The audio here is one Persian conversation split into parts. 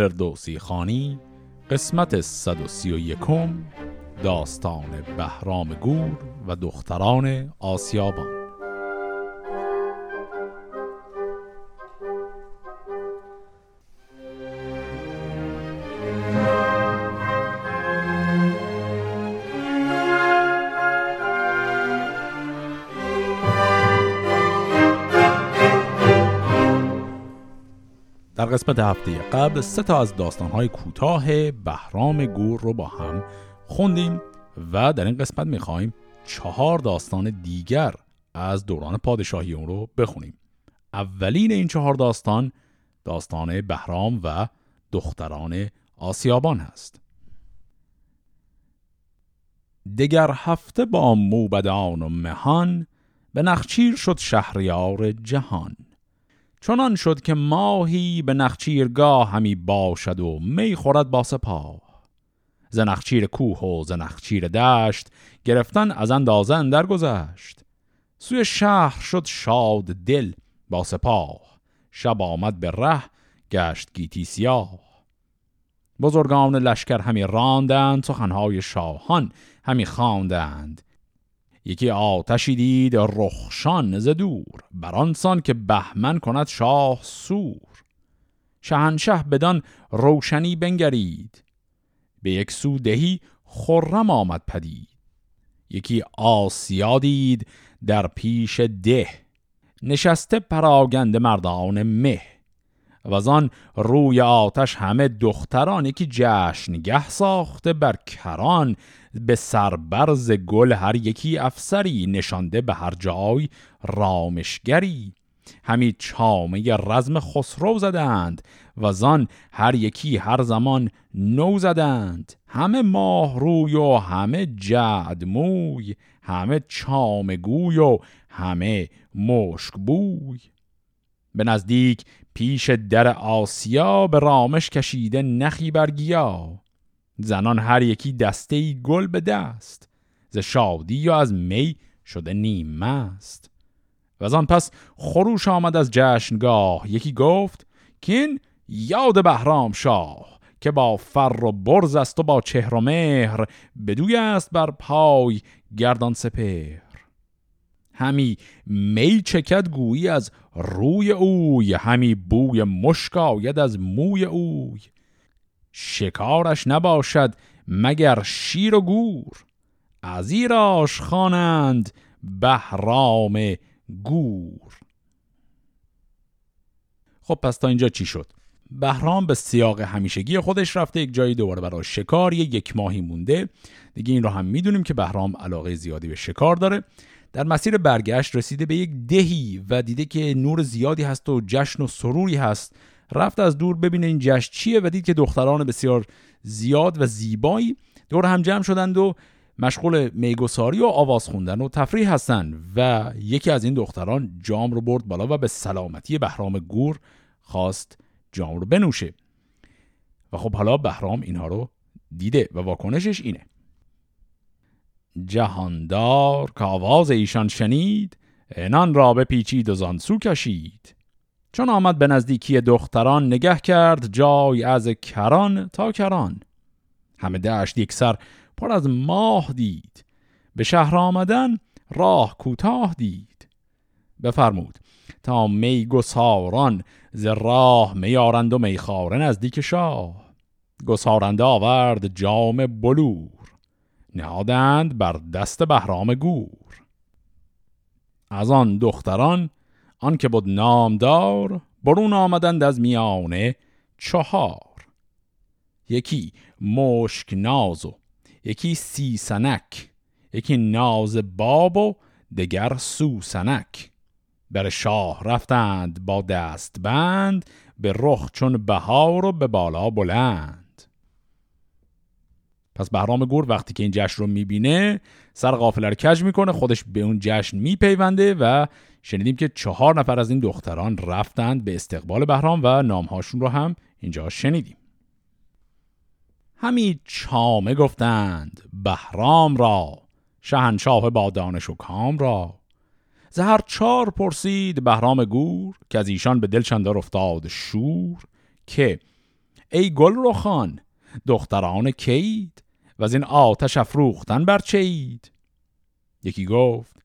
فردوسی خانی قسمت 131 داستان بهرام گور و دختران آسیابان. قسمت هفته قبل سه تا از داستانهای کوتاه بهرام گور رو با هم خوندیم و در این قسمت می‌خوایم چهار داستان دیگر از دوران پادشاهی اون رو بخونیم. اولین این چهار داستان داستان بهرام و دختران آسیابان هست. دگر هفته با موبدان و مهان به نخچیر شد شهریار جهان. چنان شد که ماهی به نخچیرگاه همی باشد و می خورد با سپاه. ز نخچیر کوه و ز نخچیر دشت گرفتن از اندازه اندر گذشت سوی شهر شد شاد دل با سپاه. شب آمد به ره گشت گیتی سیاه. بزرگان لشکر همی راندند سخنهای شاهان همی خواندند. یکی آتشی دید رخشان ز دور برانسان که بهمن کند شاه سور. شهنشه بدان روشنی بنگرید به یک سو دهی خرم آمد پدید. یکی آسیا دید در پیش ده نشسته پراگند مردان مه. و آن روی آتش همه دختران یکی جشنگه ساخته بر کران. به سربرز گل هر یکی افسری نشانده به هر جای رامشگری. همی چامه رزم خسرو زدند و زان هر یکی هر زمان نو زدند. همه ماه روی و همه جعد موی همه چام گوی و همه مشک بوی. به نزدیک پیش در آسیا به رامش کشیده نخی برگیا زنان هر یکی دسته ای گل به دست. ز شادی یا از می شده نیم مست. و از آن پس خروش آمد از جشنگاه. یکی گفت که این یاد بهرام شاه که با فر و برز است و با چهر و مهر بدوی است بر پای گردان سپهر. همی می چکد گویی از روی اوی همی بوی مشک آید از موی اوی. شکارش نباشد مگر شیر و گور. از ایراش خوانند بهرام گور. خب پس تا اینجا چی شد؟ بهرام به سیاق همیشگی خودش رفته یک جایی دوباره برای شکار یک ماهی مونده. دیگه این رو هم می‌دونیم که بهرام علاقه زیادی به شکار داره. در مسیر برگشت رسیده به یک دهی و دیده که نور زیادی هست و جشن و سروری هست. رفت از دور ببینه این جشن چیه و دید که دختران بسیار زیاد و زیبایی دور هم جمع شدند و مشغول میگساری و آواز خوندن و تفریح هستند و یکی از این دختران جام رو برد بالا و به سلامتی بهرام گور خواست جام رو بنوشه. و خب حالا بهرام اینها رو دیده و واکنشش اینه. جهاندار که آواز ایشان شنید انان را به پیچید و زانسو کشید. چون آمد به نزدیکی دختران نگه کرد جای از کران تا کران. همه دشت یک سر پر از ماه دید. به شهر آمدن راه کوتاه دید. بفرمود تا می گساران ز راه میارند و میخاره نزدیک شاه. گسارنده آورد جام بلور. نهادند بر دست بهرام گور. از آن دختران آن که بود نامدار برون آمدند از میانه چهار. یکی مشک ناز و یکی سیسنک یکی ناز باب و دگر سوسنک. بر شاه رفتند با دست بند به رخ چون بهار و به بالا بلند. پس بهرام گور وقتی که این جشن رو می‌بینه سر غافل رو کج می‌کنه خودش به اون جشن میپیونده و شنیدیم که چهار نفر از این دختران رفتند به استقبال بهرام و نامهاشون رو هم اینجا شنیدیم. همی چامه گفتند بهرام را شهنشاه با دانش و کام را. زهر چار پرسید بهرام گور که از ایشان به دل چندار افتاد شور که؟ ای گل رخان دختران کید و از این آتش افروختن برچید یکی گفت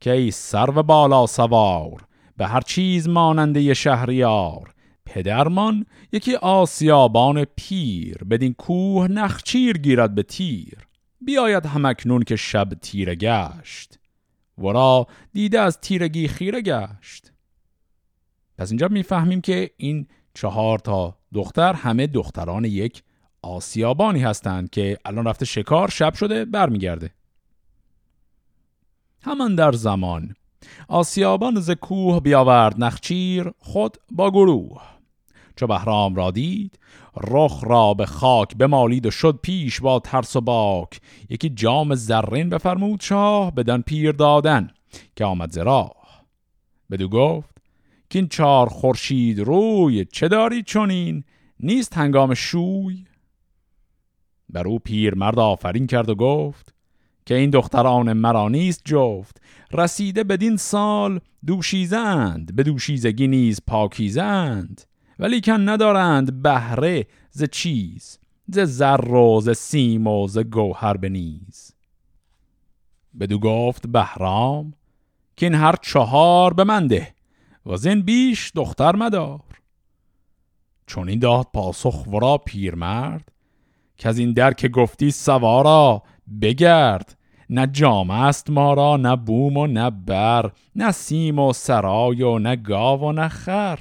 که ای سر بالا سوار به هر چیز ماننده شهریار. پدرمان یکی آسیابان پیر بدین کوه نخچیر گیرد به تیر. بیاید همکنون که شب تیره گشت. ورا دیده از تیرگی خیره گشت. پس اینجا می‌فهمیم که این چهار تا دختر همه دختران یک آسیابانی هستند که الان رفته شکار شب شده برمیگرده. همان در زمان. آسیابان ز کوه بیاورد نخچیر خود با گروه. چو بهرام را دید رخ را به خاک بمالید و شد پیش با ترس و باک. یکی جام زرین بفرمود شاه بدن پیر دادن که آمد زراه بدو گفت که این چار خورشید روی چه داری چونین نیست هنگام شوی؟ بر او پیر مرد آفرین کرد و گفت این دختران مرا نیست جفت. رسیده بدین سال دوشیزند به دوشیزگی نیز پاکیزند. ولی کن ندارند بهره ز چیز ز زر و ز سیم و ز گوهر بنیز بدو گفت بهرام که این هر چهار به من ده و زین بیش دختر مدار. چون این داد پاسخ ورا پیرمرد که از این در که گفتی سوارا بگرد. نه جام است ما را نه بوم و نه بر نه سیم و سرای و نه گاو و نه خر.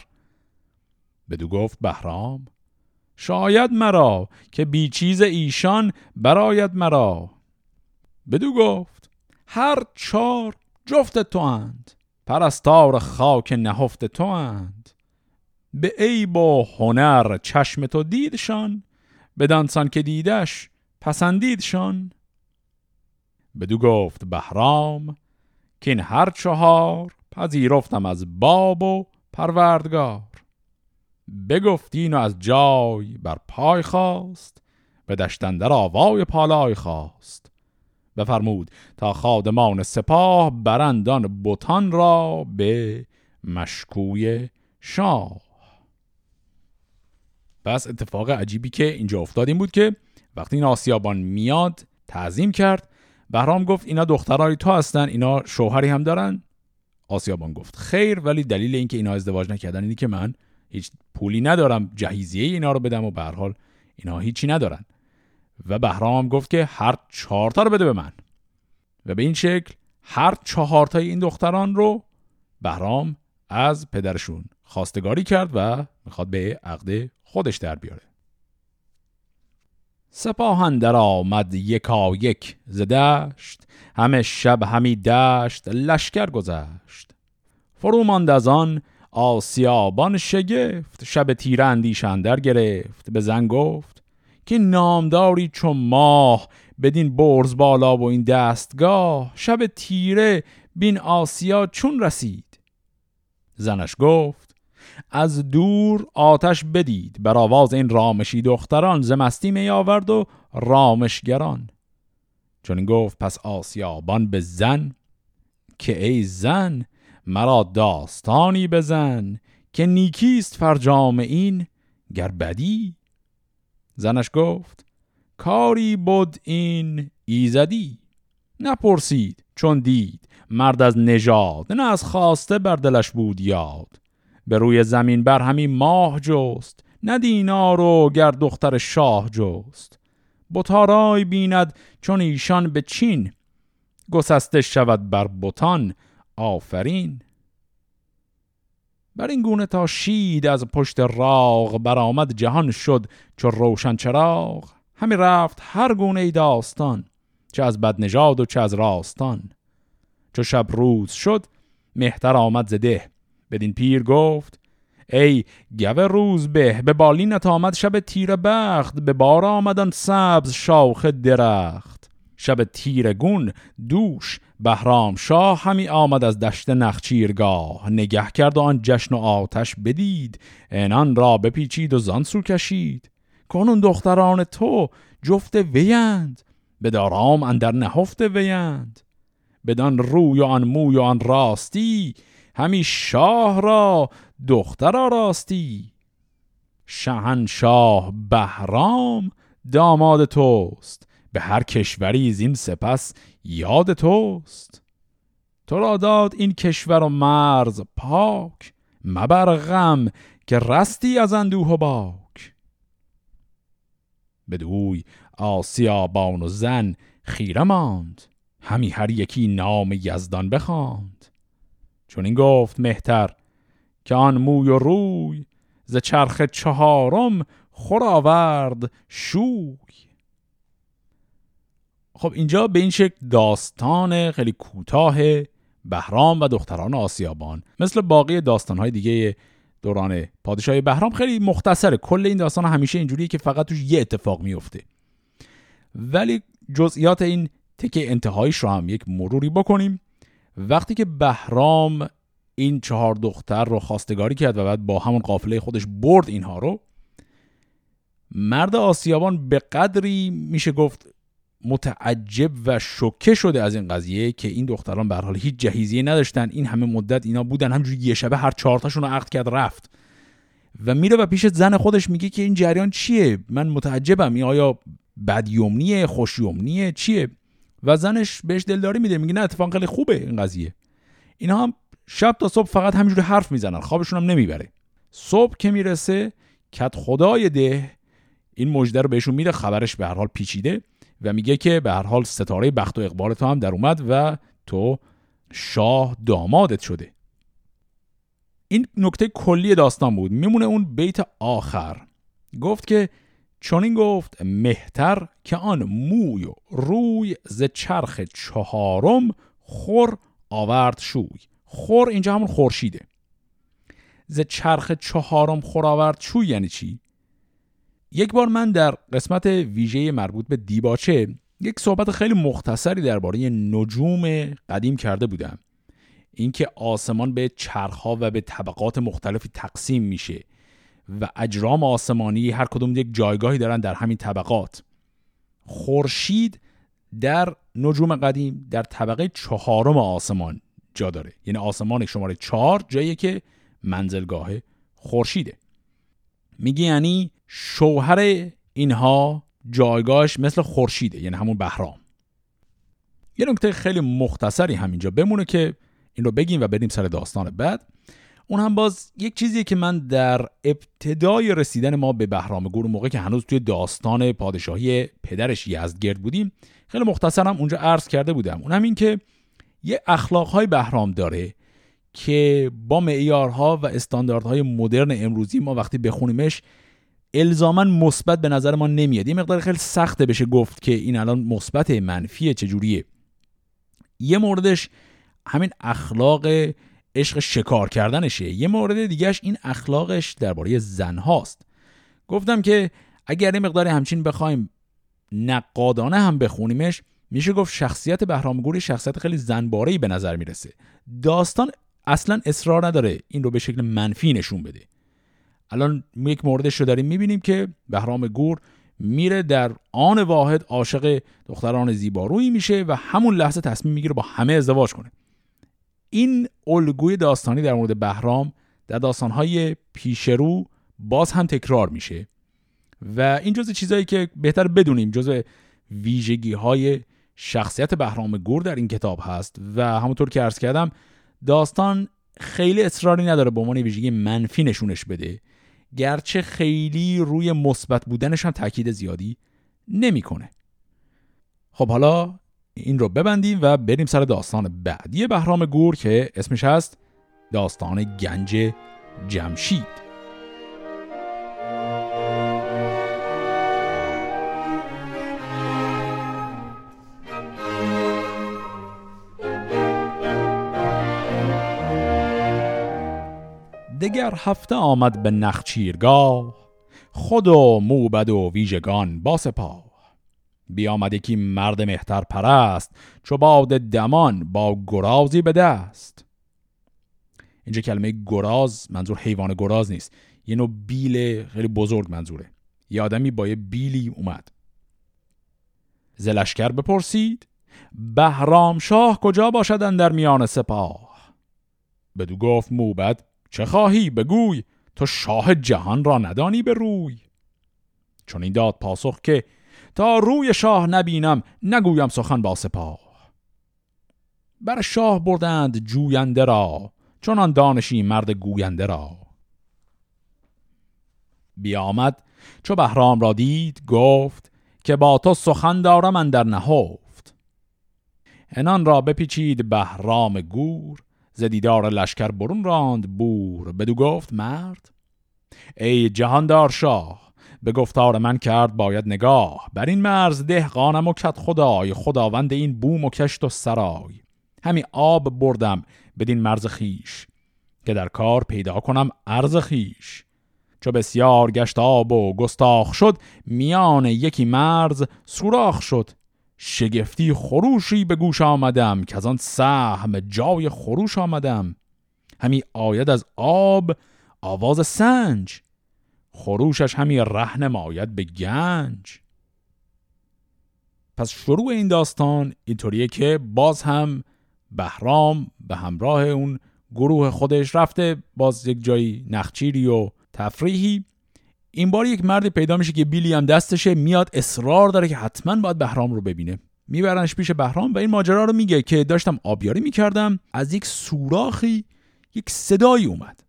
بدو گفت بهرام شاید مرا که بی چیز ایشان براید مرا. بدو گفت هر چار جفت تو اند پرستار خاک نهفت تو اند. به عیب و هنر چشم تو دیدشان بدانسان که دیدش پسندیدشان. بدو گفت بهرام که این هر چهار پذیرفتم از باب و پروردگار. بگفتین و از جای بر پای خواست به دشتندر آوای پالای خواست. بفرمود تا خادمان سپاه برندان بتان را به مشکوی شاه. پس اتفاق عجیبی که اینجا افتاد این بود که وقتی این آسیابان میاد تعظیم کرد بهرام گفت اینا دخترای تو هستن اینا شوهری هم دارن. آسیابان گفت خیر ولی دلیل اینکه اینا ازدواج نکردن اینی که من هیچ پولی ندارم جهیزیه اینا رو بدم و به حال اینا هیچی ندارن. و بهرام گفت که هر چهار تا رو بده به من. و به این شکل هر چهار تای این دختران رو بهرام از پدرشون خواستگاری کرد و می‌خواد به عقد خودش در بیاره. سپاهن در آمد یکا یک زدشت همه شب همی دشت لشکر گذشت. فرو ماند از آن آسیابان شگفت شب تیره اندیش اندر گرفت. به زن گفت که نامداری چون ماه بدین برز بالا و این دستگاه. شب تیره بین آسیا چون رسید؟ زنش گفت از دور آتش بدید. بر آواز این رامشی دختران زمستی می آورد و رامشگران. چون گفت پس آسیابان به زن که ای زن مرا داستانی بزن که نیکیست فرجام این گر بدی. زنش گفت کاری بود این ایزدی. نپرسید چون دید مرد از نژاد نه از خواسته بر دلش بود یاد. به روی زمین بر همین ماه جست نه دینارو گر دختر شاه جست. بطارای بیند چون ایشان به چین گسسته شود بر بتان آفرین. بر این گونه تا شید از پشت راغ برآمد جهان شد چو روشن چراغ. همی رفت هر گونه ای داستان چه از بدنژاد و چه از راستان. چو شب روز شد مهتر آمد زده بدین پیر گفت ای گوه روز به به بالینت آمد شب تیر بخت به بار آمدن سبز شاخ درخت. شب تیرگون دوش بهرام شاه همی آمد از دشت نخچیرگاه. نگه کرد و آن جشن و آتش بدید انان را بپیچید و زانسو کشید. کنون دختران تو جفت ویند به دارام اندر نهفته ویند بدان روی و آن موی و آن راستی همی شاه را دختر راستی شهنشاه بهرام داماد توست. به هر کشوری زین سپس یاد توست. تو را داد این کشور و مرز پاک مبر غم که رستی از اندوه و باک. بدوی آسیابان و زن خیره ماند همی هر یکی نام یزدان بخواند. چون این گفت مهتر که آن موی و روی ز چرخ چهارم خور آورد شوی. خب اینجا به این شکل داستان خیلی کوتاه بهرام و دختران آسیابان مثل باقی داستانهای دیگه دوران پادشاهی بهرام خیلی مختصره. کل این داستان همیشه اینجوریه که فقط توش یه اتفاق میفته ولی جزئیات این تکه انتهاییش رو هم یک مروری بکنیم. وقتی که بهرام این چهار دختر رو خواستگاری کرد و بعد با همون قافله خودش برد اینها رو مرد آسیابان به قدری میشه گفت متعجب و شوکه شده از این قضیه که این دختران به حال هیچ جهیزیه نداشتن. این همه مدت اینا بودن همجوری یه شبه هر چهارتاشون رو عقد کرد رفت. و میره و پیش زن خودش میگه که این جریان چیه؟ من متعجبم. این آیا بدیومنیه خوشیومنیه؟ چیه؟ و زنش بهش دلداری میده میگه نه اتفاقا خیلی خوبه این قضیه. اینا هم شب تا صبح فقط همینجوری حرف می‌زنن خوابشون هم نمی‌بره. صبح که می‌رسه کت خدای ده این مژده رو بهشون میده خبرش به هر حال پیچیده و میگه که به هر حال ستاره بخت و اقبال تو هم در اومد و تو شاه دامادت شده. این نکته کلی داستان بود. میمونه اون بیت آخر. گفت که چون این گفت مهتر که آن موی و روی ز چرخ چهارم خور آورد شوی. خور اینجا همون خورشیده. ز چرخ چهارم خور آورد شوی یعنی چی؟ یک بار من در قسمت ویژه مربوط به دیباچه یک صحبت خیلی مختصری درباره نجوم قدیم کرده بودم. اینکه آسمان به چرخها و به طبقات مختلفی تقسیم میشه. و اجرام آسمانی هر کدوم یک جایگاهی دارن در همین طبقات. خورشید در نجوم قدیم در طبقه چهارم آسمان جا داره. یعنی آسمان شماره چهار جایی که منزلگاه خورشیده. میگه یعنی شوهر اینها جایگاهش مثل خورشیده یعنی همون بهرام. یه نکته خیلی مختصری همینجا بمونه که این رو بگیم و بریم سر داستان بعد. اون هم باز یک چیزیه که من در ابتدای رسیدن ما به بهرام گور موقع که هنوز توی داستان پادشاهی پدرش یزدگرد بودیم خیلی مختصرم اونجا عرض کرده بودم. اون هم این که یه اخلاقهای بهرام داره که با معیارها و استانداردهای مدرن امروزی ما وقتی بخونیمش الزاما مثبت به نظر ما نمیاد. یه مقدار خیلی سخته بشه گفت که این الان مثبت منفیه چجوریه. یه موردش همین اخلاق عشق شکار کردنشه. یه مورد دیگهش این اخلاقش درباره زن هاست. گفتم که اگر یه مقدار همچین بخوایم نقادانه هم بخونیمش میشه گفت شخصیت بهرام گوری شخصیت خیلی زنبارهی به نظر می‌رسه. داستان اصلا اصرار نداره این رو به شکل منفی نشون بده. الان یک موردش رو داریم می‌بینیم که بهرام گور میره در آن واحد عاشق دختران زیبارویی میشه و همون لحظه تصمیم می‌گیره با همه ازدواج کنه. این الگوی داستانی در مورد بهرام در داستانهای پیشرو باز هم تکرار میشه و این جزء چیزهایی که بهتر بدونیم جزء ویژگی های شخصیت بهرام گور در این کتاب هست و همونطور که عرض کردم داستان خیلی اصراری نداره به عنوان ویژگی منفی نشونش بده گرچه خیلی روی مثبت بودنش هم تاکید زیادی نمی‌کنه. خب حالا این رو ببندیم و بریم سر داستان بعدی بهرام گور که اسمش هست داستان گنج جمشید. دگر هفته آمد به نخچیرگاه خود و موبد و ویژگان با سپاه. بیامد یکی مرد مهتر پرست چو باد دمان با گرازی به دست. اینجا کلمه گراز منظور حیوان گراز نیست یه نوع بیل خیلی بزرگ منظوره. یه آدمی با یه بیلی اومد. زلشکر بپرسید بهرام شاه کجا باشدن در میان سپاه؟ بدو گفت موبد چه خواهی؟ بگوی تو شاه جهان را ندانی به روی. چون این داد پاسخ که تا روی شاه نبینم نگویم سخن با سپاه. بر شاه بردند جوینده را چون دانشی مرد گوینده را. بیامد چو بهرام را دید گفت که با تو سخن دارم من در نهفت. انان را بپیچید بهرام گور ز دیدار لشکر برون راند بور. بدو گفت مرد ای جهاندار شاه به گفتار من کرد باید نگاه. بر این مرز دهقانم و کت خدای خداوند این بوم و کشت و سرای. همی آب بردم بدین مرز خیش که در کار پیدا کنم ارز خیش چو بسیار گشت آب و گستاخ شد میان یکی مرز سوراخ شد. شگفتی خروشی به گوش آمدم که از آن سهم جای خروش آمدم. همی آید از آب آواز سنج خروشش همی رهن ماید به گنج. پس شروع این داستان اینطوریه که باز هم بهرام به همراه اون گروه خودش رفته باز یک جایی نخچیری و تفریحی. این بار یک مرد پیدا میشه که بیلی هم دستشه میاد اصرار داره که حتما باید بهرام رو ببینه. میبرنش پیش بهرام و این ماجرا رو میگه که داشتم آبیاری می‌کردم از یک سوراخی یک صدایی اومد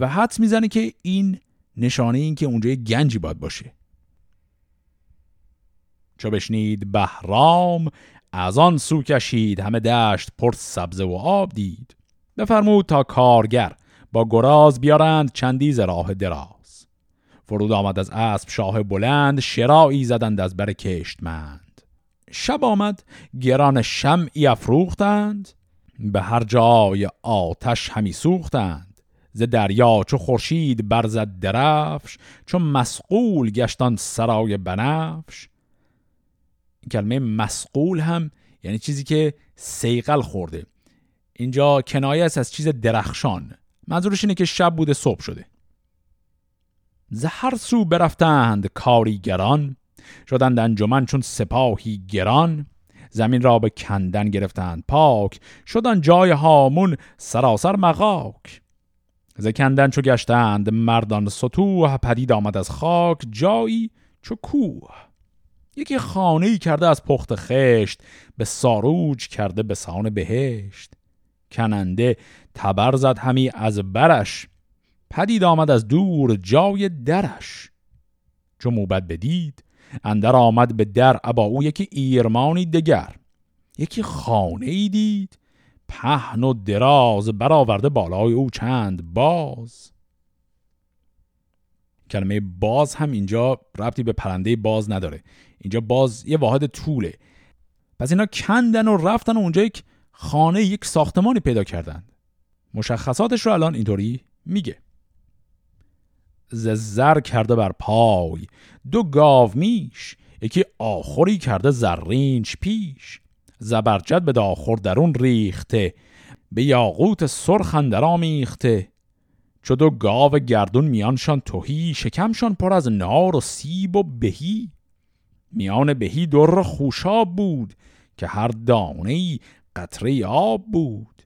و حد می‌زنه که این نشانه این که اونجا گنجی باید باشه. چو بشنید بهرام از آن سو کشید همه دشت پر سبزه و آب دید. بفرمود تا کارگر با گراز بیارند چندی ز راه دراز. فرود آمد از اسب شاه بلند شرایی زدند از بر کشتمند. شب آمد گران شمعی افروختند به هر جای آتش همی سوختند. ز دریا چو خورشید برزد درفش چو مسقول گشتان سرای بنفش. کلمه مسقول هم یعنی چیزی که سیقل خورده. اینجا کنایه است از چیز درخشان. منظورش اینه که شب بوده صبح شده. زهر سو برفتند کاریگران شدند انجمن چون سپاهی گران. زمین را به کندن گرفتند پاک شدن جای هامون سراسر مغاک. ز کندن چو گشتند مردان سطوح پدید آمد از خاک جایی چو کوه. یکی خانه کرده از پخت خشت به ساروج کرده به سان بهشت. کننده تبر زد همی از برش پدید آمد از دور جای درش. چو موبت بدید اندر آمد به در ابا او یکی ایرمانی دگر. یکی خانه ای دید پهن و دراز برآورده بالای او چند باز. کلمه باز هم اینجا ربطی به پرنده باز نداره. اینجا باز یه واحد طوله. پس اینا کندن و رفتن و اونجا یک خانه یک ساختمانی پیدا کردند. مشخصاتش رو الان اینطوری میگه. ز زر کرده بر پای دو گاو میش یکی آخری کرده زرینچ پیش. زبرجد به داخور درون ریخته به یاقوت سرخ اندر آمیخته. چو دو گاو گردون میانشان توهی شکمشان پر از نار و سیب و بهی. میان بهی در خوشاب بود که هر دانه ای قطره آب بود.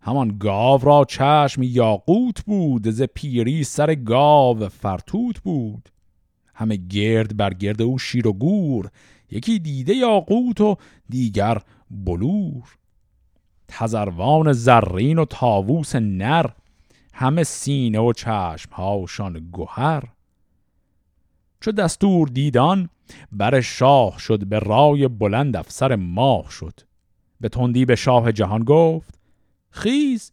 همان گاو را چشم یاقوت بود ز پیری سر گاو فرتوت بود. همه گرد بر گرد او شیر و گور یکی دیده یاقوت و دیگر بلور. تزروان زرین و تاووس نر همه سینه و چشم هاشان گوهر چو دستور دیدان بر شاه شد به رای بلند افسر ماه شد. به تندی به شاه جهان گفت خیز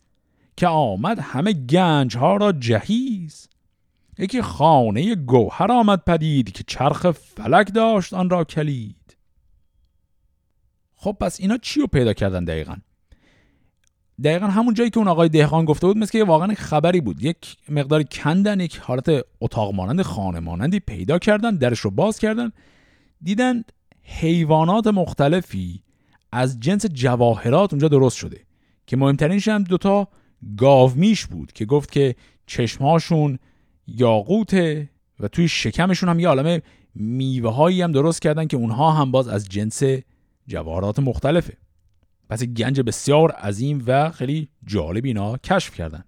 که آمد همه گنج ها را جهیز. یکی خانه گوهر آمد پدید که چرخ فلک داشت آن را کلید. خب پس اینا چی رو پیدا کردن دقیقا؟ دقیقا همون جایی که اون آقای دهقان گفته بود مثل که واقعا خبری بود. یک مقدار کندن یک حالت اتاق مانند خانه مانندی پیدا کردن درش رو باز کردن. دیدن حیوانات مختلفی از جنس جواهرات اونجا درست شده. که مهمترینش هم دوتا گاومیش بود که گفت که چشمهاشون یاقوته و توی شکمشون هم یه عالم میوه هایی هم درست کردن که اونها هم باز از جنس جواهرات مختلفه. پس گنج بسیار عظیم و خیلی جالب اینا کشف کردن.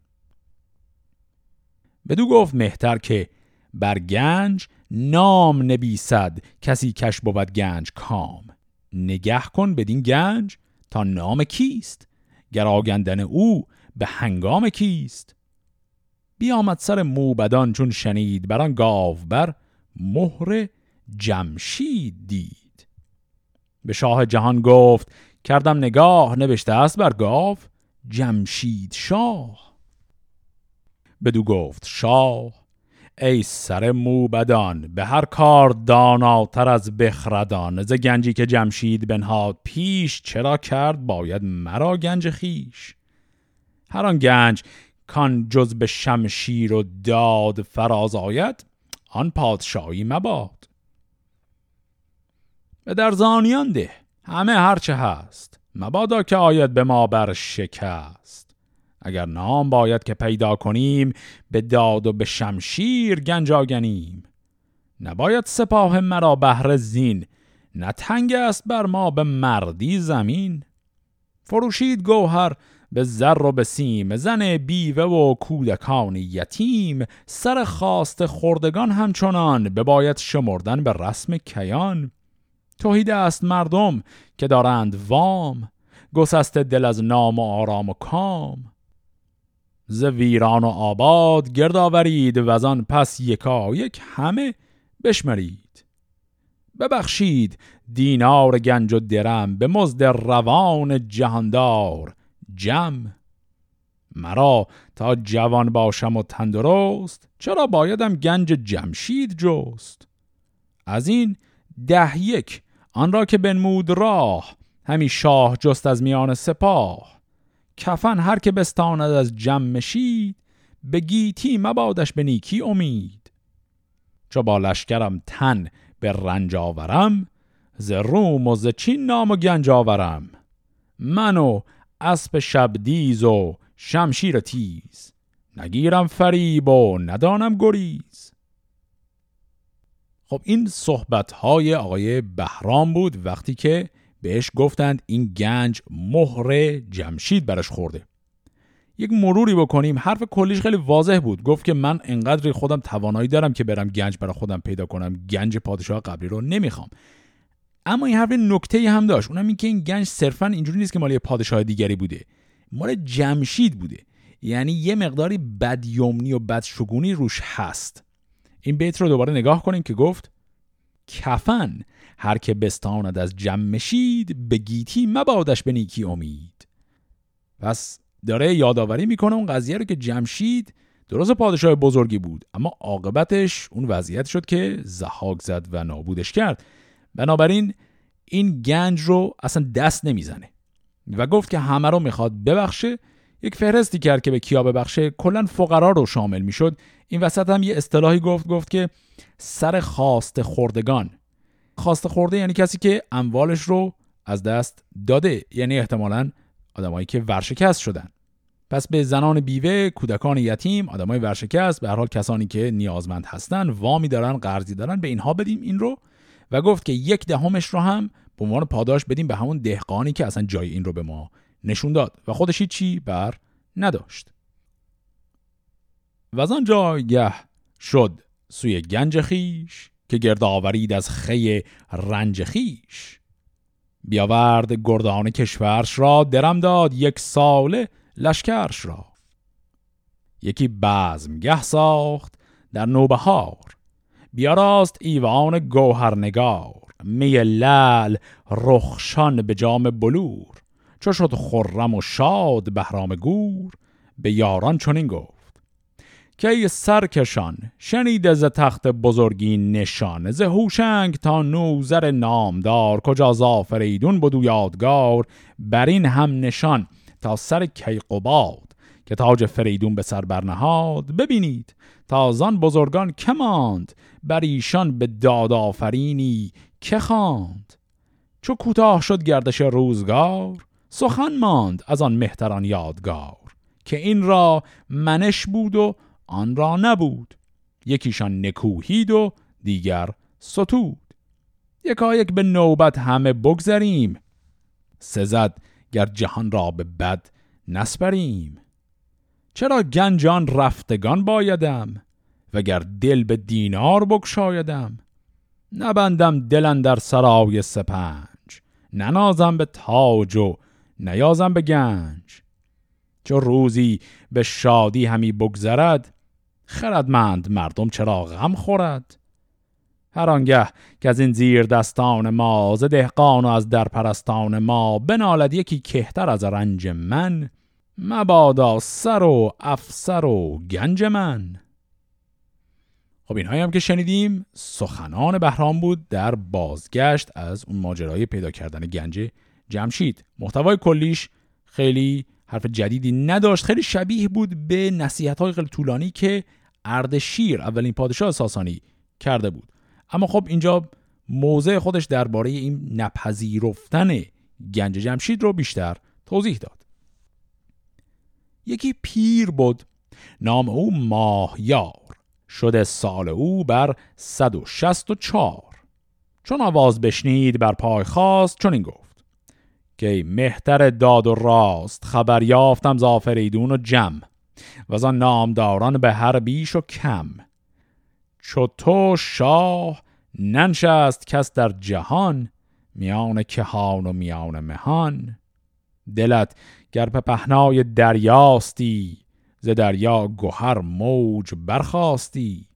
بدو گفت مهتر که بر گنج نام نبیسد کسی کش بود گنج کام. نگه کن بدین گنج تا نام کیست؟ گر آگندن او به هنگام کیست؟ بیامد سر موبدان چون شنید بران گاو بر مهر جمشید دید. به شاه جهان گفت کردم نگاه نوشته است بر گاو جمشید شاه. بدو گفت شاه ای سر موبدان به هر کار داناتر از بخردان. ز گنجی که جمشید بنهاد پیش چرا کرد باید مرا گنج خیش هر آن گنج کان جز به شمشیر و داد فراز آید آن پادشاهی مباد. به در زانیان ده همه هرچه هست مبادا که آید به ما بر شکست. اگر نام باید که پیدا کنیم به داد و به شمشیر گنج آگنیم نباید سپاه مرا بهر زین نه است بر ما به مردی زمین. فروشید گوهر به زر و به سیم زن بیوه و کودکان یتیم سر خواست خردگان همچنان بباید شمردن به رسم کیان. توحید است مردم که دارند وام گسست دل از نام و آرام و کام. ز ویران و آباد گرد آورید و آن پس یکا یک همه بشمرید. ببخشید دینار گنج و درم به مزد روان جهاندار. جم. مرا تا جوان باشم و تندرست چرا بایدم گنج جمشید جست؟ از این ده یک آن را که بنمود راه همی شاه جست از میان سپاه. کفن هر که بستاند از جمشید به گیتی مبادش به نیکی امید. چو با لشکرم تن به رنج آورم ز روم و ز چین نام و گنج آورم. من و اسب شبدیز و شمشیر تیز. نگیرم فریب و ندانم گریز. خب این صحبت های آقای بهرام بود وقتی که بهش گفتند این گنج مهر جمشید برش خورده. یک مروری بکنیم حرف کلیش خیلی واضح بود. گفت که من انقدر خودم توانایی دارم که برم گنج برای خودم پیدا کنم. گنج پادشاه قبلی رو نمی‌خوام. اما این حرف نکته هم داشت. اونم این که این گنج صرفا اینجوری نیست که مال پادشاه دیگری بوده. مال جمشید بوده. یعنی یه مقداری بدیومنی و بدشگونی روش هست. این بیت رو دوباره نگاه کنیم که گفت کفن هر که بستاند از جمشید به گیتی مبادش به نیکی امید. پس داره یادآوری می‌کنه اون قضیه رو که جمشید درست پادشاه بزرگی بود اما عاقبتش اون وضعیت شد که زهاک زد و نابودش کرد. بنابراین این گنج رو اصلا دست نمی‌زنه. و گفت که همه رو می‌خواد ببخشه یک فهرستی کرد که به کیا ببخشه. کلا فقرا رو شامل می‌شد. این وسط هم یه اصطلاحی گفت گفت که سر خواست خوردگان. خواست خورده یعنی کسی که اموالش رو از دست داده. یعنی احتمالا آدمایی که ورشکست شدن. پس به زنان بیوه، کودکان یتیم، آدمای ورشکست، به هر حال کسانی که نیازمند هستن، وامی دارن، قرضی دارن، به اینها بدیم این رو. و گفت که یک دهمش رو هم به عنوان پاداش بدیم به همون دهقانی که اصلا جای این رو به ما نشون داد و خودش چی بر نداشت. و از آن جایگه شد سوی گنج خیش که گرد آورید از خی رنج خیش بیاورد گردان کشورش را درم داد یک ساله لشکرش را. یکی بزمگه ساخت در نوبهار. بیاراست ایوان گوهرنگار. می لل رخشان به جام بلور. چو شد خرم و شاد بهرام گور. به یاران چنین گفت. که ای سرکشان شنید ز تخت بزرگی نشان. ز هوشنگ تا نوزر نامدار. کجا زافریدون بدو یادگار. بر این هم نشان تا سر کیقباد. که تاج فریدون به سر برنهاد. ببینید تازان بزرگان که ماند بر ایشان به داد آفرینی. که خواند؟ چو کوتاه شد گردش روزگار سخن ماند از آن مهتران یادگار. که این را منش بود و آن را نبود. یکیشان نکوهید و دیگر ستود. یکایک به نوبت همه بگذریم. سزد گر جهان را به بد نسپریم. چرا گنجان رفتگان بایدم؟ وگر دل به دینار بکشایدم نبندم دلن در سرای سپنج ننازم به تاج و نیازم به گنج. چو روزی به شادی همی بگذرد خردمند مردم چرا غم خورد؟ هر آنگه که از این زیر دستان ما ز دهقان و از در پرستان ما بنالد یکی کهتر از رنج من مبادا سر و افسر و گنج من. خب اینهایی هم که شنیدیم. سخنان بهرام بود در بازگشت از اون ماجرای پیدا کردن گنج جمشید. محتوای کلیش خیلی حرف جدیدی نداشت. خیلی شبیه بود به نصیحت های خیلی طولانی که اردشیر اولین پادشاه ساسانی کرده بود. اما خب اینجا موضع خودش درباره این نپذیرفتن گنج جمشید رو بیشتر توضیح داد. یکی پیر بود. نام او ماهیار شده سال او بر 164 چون آواز بشنید بر پای خواست چون این گفت. که مهتر داد و راست خبر یافتم زافریدون و جم و از نامداران به هر بیش و کم. چو تو شاه ننشست کس در جهان میان کهان و میان مهان. دلت گر به پهنای دریاستی ز دریا گوهر موج برخواستی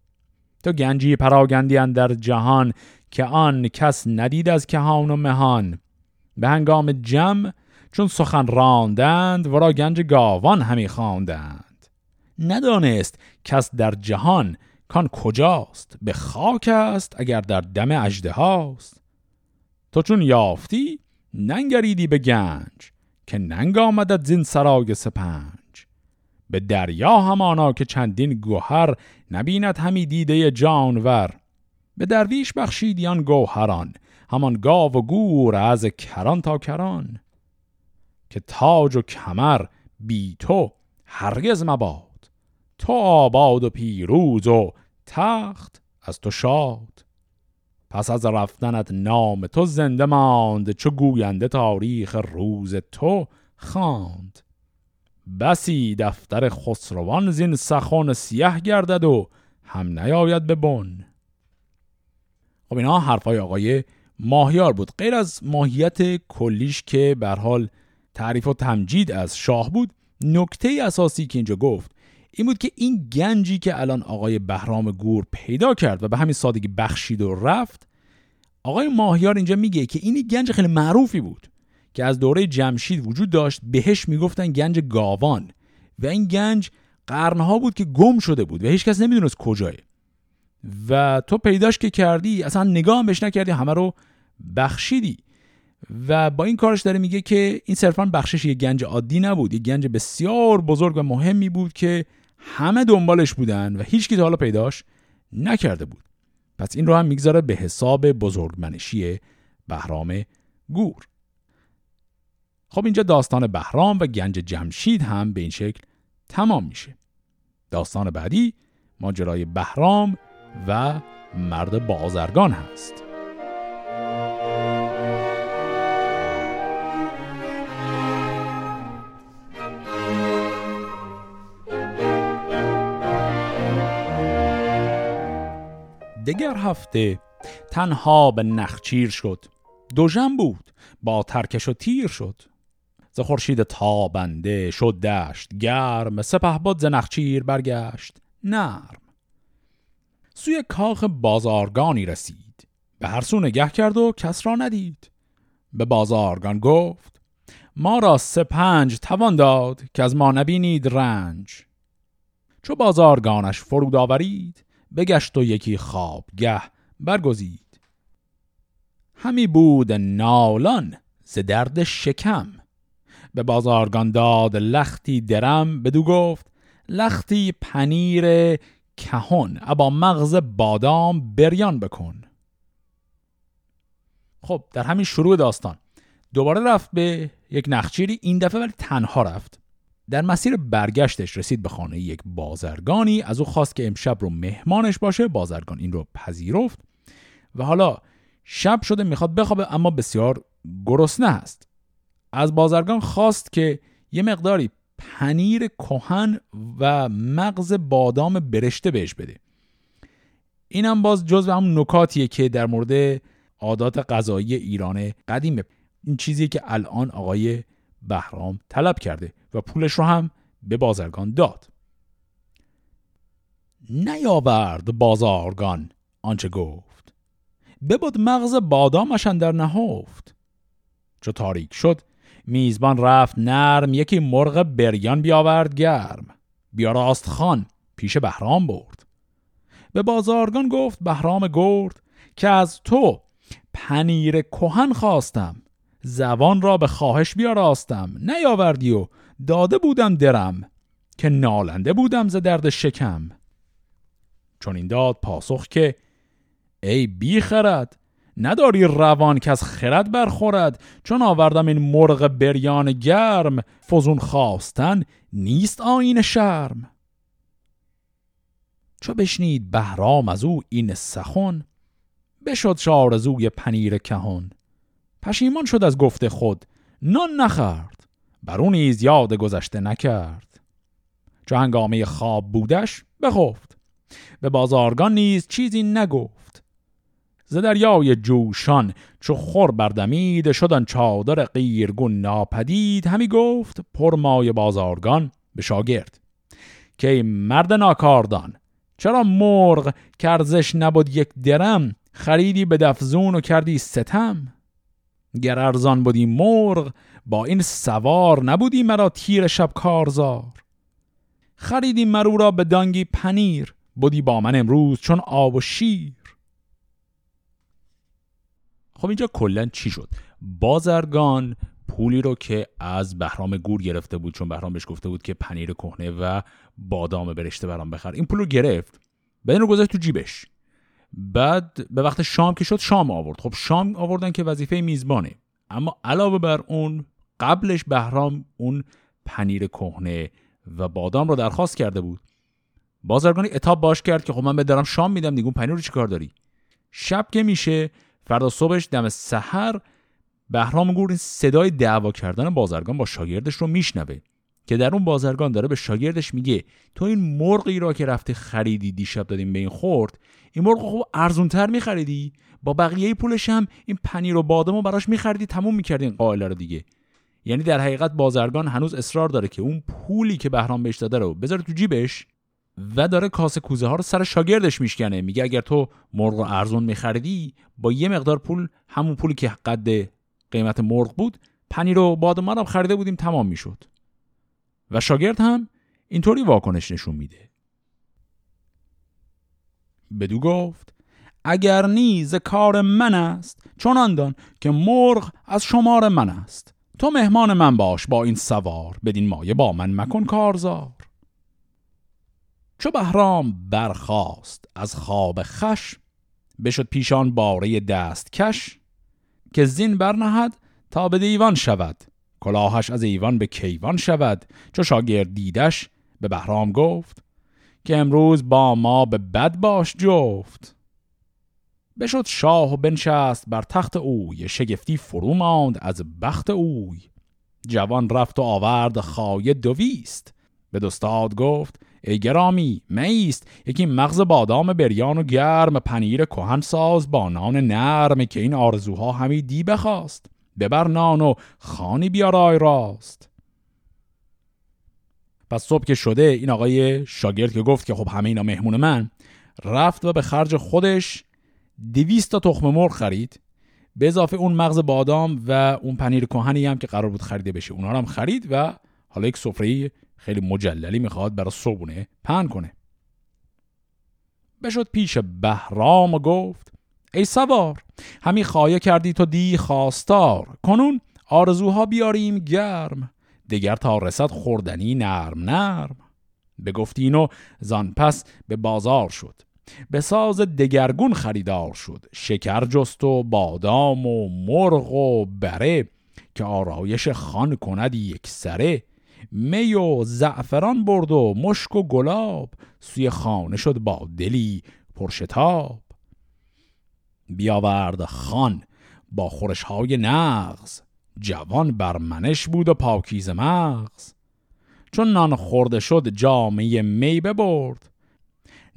تو گنجی پراگندی در جهان که آن کس ندید از کهان و مهان. به هنگام جمع چون سخن راندند ورا گنج گاوان همی خواندند. ندانست کس در جهان کان کجاست به خاک است اگر در دم اجده هاست. تو چون یافتی ننگریدی به گنج که ننگ آمدد زین سرای سپنج. به دریا همانا که چندین گوهر نبیند همی دیده جانور. به درویش بخشیدیان گوهران همان گاو و گور از کران تا کران. که تاج و کمر بی تو هرگز مباد تو آباد و پیروز و تخت از تو شاد. پس از رفتنت نام تو زنده ماند چو گوینده تاریخ روز تو خواند. بسی دفتر خسروان زین سخن سیه گردد و هم نیاید به بن. خب اینا حرفای آقای ماهیار بود. غیر از ماهیت کلیش که بر حال تعریف و تمجید از شاه بود نکته اساسی که اینجا گفت این بود که این گنجی که الان آقای بهرام گور پیدا کرد و به همین سادگی بخشید و رفت آقای ماهیار اینجا میگه که این گنج خیلی معروفی بود. که از دوره جمشید وجود داشت بهش می‌گفتن گنج گاوان. و این گنج قرنها بود که گم شده بود و هیچ کس نمی‌دونست کجاه و تو پیداش که کردی اصلا نگاه بهش نکردی همه رو بخشیدی. و با این کارش داره میگه که این صرفا بخشش یه گنج عادی نبود یه گنج بسیار بزرگ و مهمی بود که همه دنبالش بودن و هیچ کی حالا پیداش نکرده بود. پس این رو هم می‌گذاره به حساب بزرگمنشی بهرام گور. خب اینجا داستان بهرام و گنج جمشید هم به این شکل تمام میشه. داستان بعدی ماجرای بهرام و مرد بازرگان هست. دگر هفته تنها به نخچیر شد. دو بود با ترکش و تیر شد. ز خورشید تابنده شد دشت گرم سپه بود ز نخچیر برگشت نرم. سوی کاخ بازارگانی رسید به هر سو نگه کرد و کس را ندید. به بازارگان گفت ما را سه پنج توان داد که از ما نبینید رنج. چو بازارگانش فرود آورید بگشت و یکی خوابگه برگزید. همی بود نالان ز درد شکم به بازارگان داد لختی درم. بدو گفت لختی پنیر کهون ابا مغز بادام بریان بکن. خب در همین شروع داستان. دوباره رفت به یک نخچیری این دفعه ولی تنها رفت. در مسیر برگشتش رسید به خانه یک بازرگانی. از او خواست که امشب رو مهمانش باشه. بازرگان این رو پذیرفت. و حالا شب شده می‌خواد بخوابه اما بسیار گرسنه است. از بازرگان خواست که یه مقداری پنیر کهن و مغز بادام برشته بهش بده. اینم باز جز هم نکاتیه که در مورد عادات غذایی ایران قدیمه. این چیزی که الان آقای بهرام طلب کرده و پولش رو هم به بازرگان داد. نیاورد بازارگان آنچه گفت. ببود مغز بادامشان در نهفت. چو تاریک شد میزبان رفت نرم یکی مرغ بریان بیاورد گرم. بیا راست خان پیش بهرام برد. به بازارگان گفت بهرام گرد که از تو پنیر کهن خواستم. زبان را به خواهش بیاراستم نیاوردی و داده بودم درم که نالنده بودم ز درد شکم. چون این داد پاسخ که ای بی خرد نداری روان که از خرد برخورد. چون آوردم این مرغ بریان گرم فزون خواستن نیست آین شرم. چو بشنید بهرام از او این سخن بشد شارزوی پنیر کهان پشیمان شد از گفته خود نان نخرد بر اون نیز یاد گذشته نکرد. چو هنگامه خواب بودش بخفت. به بازارگان نیز چیزی نگفت. ز دریای جوشان چو خور بردمید شدن چادر قیرگون ناپدید. همی گفت پرمای بازارگان به شاگرد. که مرد ناکاردان چرا مرغ کرزش نبود یک درم خریدی به دفزون و کردی ستم؟ گر ارزان بودی مرغ با این سوار نبودی مرا تیر شب کارزار خریدی مرو را به دانگی پنیر بودی با من امروز چون آب و شیر. خب اینجا کلا چی شد؟ بازرگان پولی رو که از بهرام گور گرفته بود چون بهرام بهش گفته بود که پنیر کهنه و بادام برشته برام بخر. این پول رو گرفت. بعد رو گذاشت تو جیبش. بعد به وقت شام که شد شام آورد. خب شام آوردن که وظیفه میزبانه. اما علاوه بر اون قبلش بهرام اون پنیر کهنه و بادام رو درخواست کرده بود. بازرگانی اتاب باش کرد که خب من به دارم شام میدم دیگه پنیر رو چیکار داری؟ شب که میشه فردا صبحش دم سحر بهرام گور صدای دعوا کردن بازرگان با شاگردش رو میشنوه که در اون بازرگان داره به شاگردش میگه تو این مرغی را که رفته خریدی دیشب دادیم به این خورد این مرغ خوب ارزونتر میخریدی؟ با بقیه پولش هم این پنیر و بادم رو براش میخریدی تموم می‌کردی این قائله رو دیگه. یعنی در حقیقت بازرگان هنوز اصرار داره که اون پولی که بهرام بهش داده رو بذاره تو جیبش. و داره کاسه کوزه ها رو سر شاگردش میشکنه. میگه اگر تو مرغ ارزون میخریدی با یه مقدار پول همون پولی که قد قیمت مرغ بود پنیر و بادم رو خریده بودیم تمام می‌شد. و شاگرد هم اینطوری واکنش نشون میده. بدو گفت اگر نیز کار من است چون دان که مرغ از شمار من است. تو مهمان من باش با این سوار بدین مایه با من مکن کارزار. چو بهرام برخاست از خواب خش بشد پیشان باره دست کش که زین برنهد تا به دیوان شود کلاهش از ایوان به کیوان شود چو شاگرد دیدش به بهرام گفت که امروز با ما به بد باش جفت. بشد شاه و بنشست بر تخت اوی شگفتی فرو ماند از بخت اوی. جوان رفت و آورد خایه دویست به دستاد گفت ای گرامی میست. یکی مغز بادام بریان و گرم پنیر کهن ساز با نان نرم که این آرزوها همی دی بخواست. ببر نان و خانی بیارای راست. پس صبح که شده این آقای شاگرد که گفت که خب همه اینا مهمون من رفت و به خرج خودش دویست تا تخم مرغ خرید. به اضافه اون مغز بادام و اون پنیر کهنی هم که قرار بود خریده بشه اونها هم خرید و حالا یک سفره خیلی مجللی می‌خواد برای صبونه پهن کنه. بشد پیش بهرام و گفت ای سوار همی خواهی کردی تو دی خواستار کنون آرزوها بیاریم گرم دگر تا رسد خوردنی نرم نرم. به گفتین و زان پس به بازار شد به ساز دگرگون خریدار شد شکر جست و بادام و مرغ و بره که آرایش خان کند یک سره. می و زعفران برد و مشک و گلاب. سوی خانه شد با دلی پرشتاب. بیاورد خان با خورشهای نغز. جوان بر منش بود و پاکیز مغز. چون نان خورده شد جامعه می ببرد.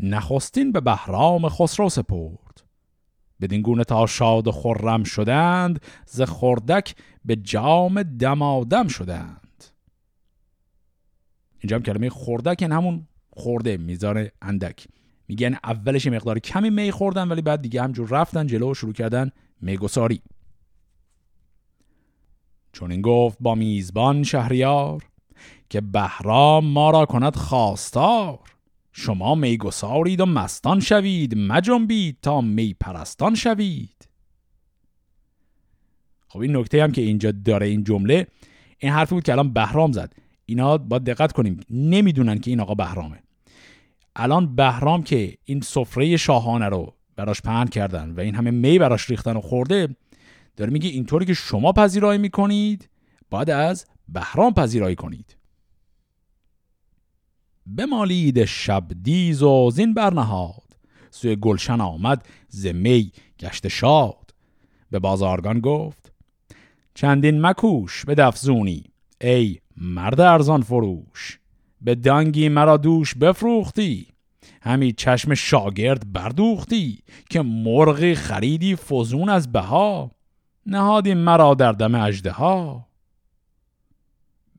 نخستین به بهرام خسرو سپرد. بدین گونه تا شاد و خرم شدند ز خردک به جام دمادم شدند. اینجا هم کلمه خردک این همون خورده میزان اندک. میگن اولش مقدار کمی می خوردن ولی بعد دیگه همجور رفتن جلو و شروع کردن میگساری. چون این گفت با میزبان شهریار که بهرام ما را کند خواستار. شما میگسارید و مستان شوید مجنبید تا می پرستان شوید. خب این نکته هم که اینجا داره این جمله این حرفی بود که الان بهرام زد. اینا با دقت کنیم نمی‌دونن که این آقا بهرامه. الان بهرام که این سفره شاهانه رو براش پهن کردن و این همه می براش ریختن و خورده داره میگه اینطوری که شما پذیرایی می‌کنید باید از بهرام پذیرایی کنید. بمالید شب دیز و زین برنهاد سوی گلشن آمد زمی گشت شاد. به بازارگان گفت چندین مکوش به دفزونی ای مرد ارزان فروش. به دانگی مرا دوش بفروختی. همی چشم شاگرد بردوختی که مرغی خریدی فزون از بها. نهادی مرا در دم اجده ها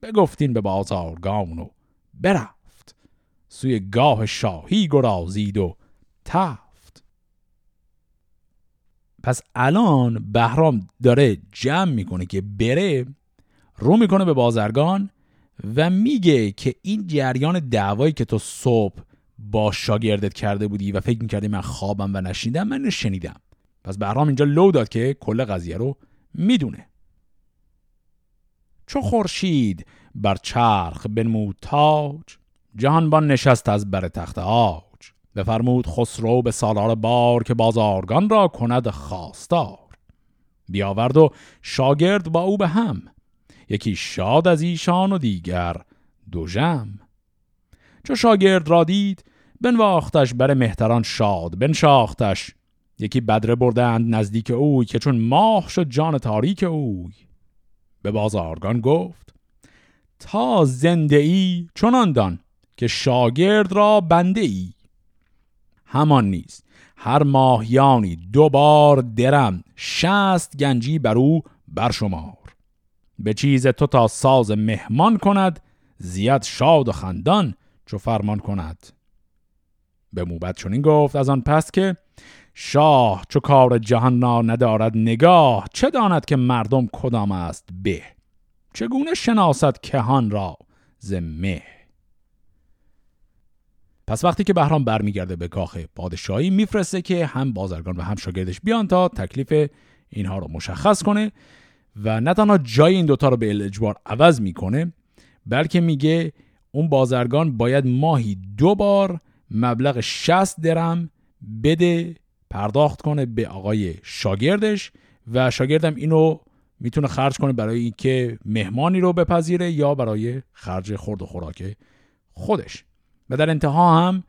بگفتین به بازارگان و برفت. سوی گاه شاهی گرازید و تفت. پس الان بهرام داره جمع می‌کنه که بره. رو می‌کنه به بازرگان و میگه که این جریان دعوایی که تو صبح با شاگردت کرده بودی و فکر می‌کردی من خوابم و نشیدم من شنیدم. پس بهرام اینجا لو داد که کل قضیه رو می‌دونه. چو خورشید بر چرخ بنمود تاج جهانبان نشست از بر تخت آج. بفرمود خسرو به سالار بار که بازارگان را کند خواستار. بیاورد و شاگرد با او به هم یکی شاد از ایشان و دیگر دوژم چو شاگرد را دید بنواختش بر مهتران شاد بنشاختش. یکی بدره بردند نزدیک اوی که چون ماه شد جان تاریک اوی. به بازارگان گفت تا زنده ای چنان دان که شاگرد را بنده ای همان نیست هر ماهیانی دو بار درم شست گنجی بر او برشمار. به چیز تو تا ساز مهمان کند زیاد شاد و خندان چو فرمان کند. به موبت چنین گفت از آن پس که شاه چو کار جهان را ندارد نگاه چه داند که مردم کدام است به؟ چگونه شناسد کهان را زمه پس وقتی که بهرام برمیگرده به کاخ پادشاهی میفرسته که هم بازرگان و هم شاگردش بیان تا تکلیف اینها رو مشخص کنه. و نه تنها جای این دوتا رو به اجبار عوض می‌کنه بلکه میگه اون بازرگان باید ماهی دو بار مبلغ 60 درم بده پرداخت کنه به آقای شاگردش و شاگردم اینو می‌تونه خرج کنه برای اینکه مهمانی رو بپذیره یا برای خرج خورد و خوراک خودش. و در انتها هم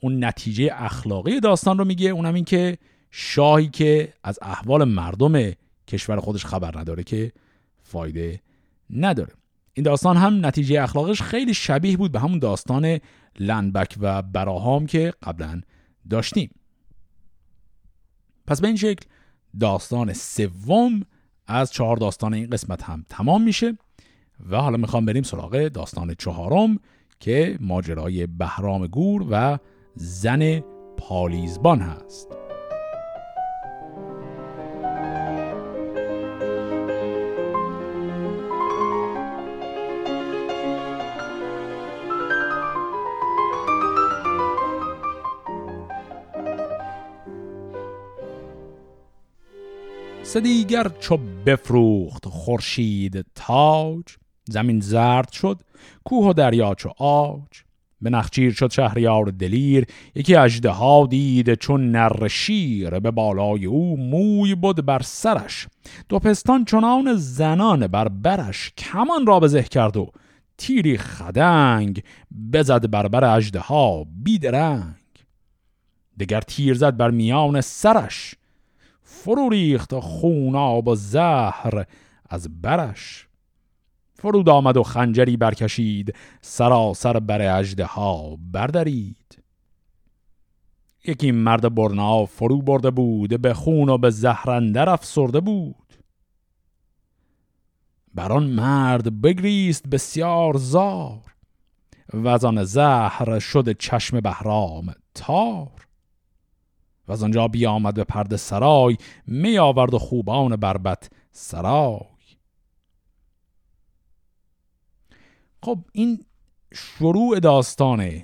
اون نتیجه اخلاقی داستان رو میگه اونم این که شاهی که از احوال مردم کشور خودش خبر نداره که فایده نداره. این داستان هم نتیجه اخلاقش خیلی شبیه بود به همون داستان لنبک و براهام که قبلا داشتیم. پس به این شکل داستان سوم از چهار داستان این قسمت هم تمام میشه و حالا می‌خوام بریم سراغ داستان چهارم که ماجرای بهرام گور و زن پالیزبان هست. دیگر چو بفروخت خورشید تاج زمین زرد شد کوه و دریا چو آج. به نخچیر شد شهریار دلیر یکی اجده ها دید چون نر شیر به بالای او موی بود بر سرش. دو پستان چنان زنان بر برش کمان را بزه کرد و تیری خدنگ بزد بر بر اجده ها بیدرنگ. دگر تیر زد بر میان سرش فرو ریخت خوناب و زهر از برش. فرود آمد و خنجری برکشید سراسر بر اجده ها بردارید یکی مرد برنا فرو برده بود به خون و به زهرندر افسرده بود. بر آن مرد بگریست بسیار زار و زهر شده چشم بهرام تار. و از آنجا بیامد به پرد سرای می آورد و خوبان بربت سرای. خب این شروع داستان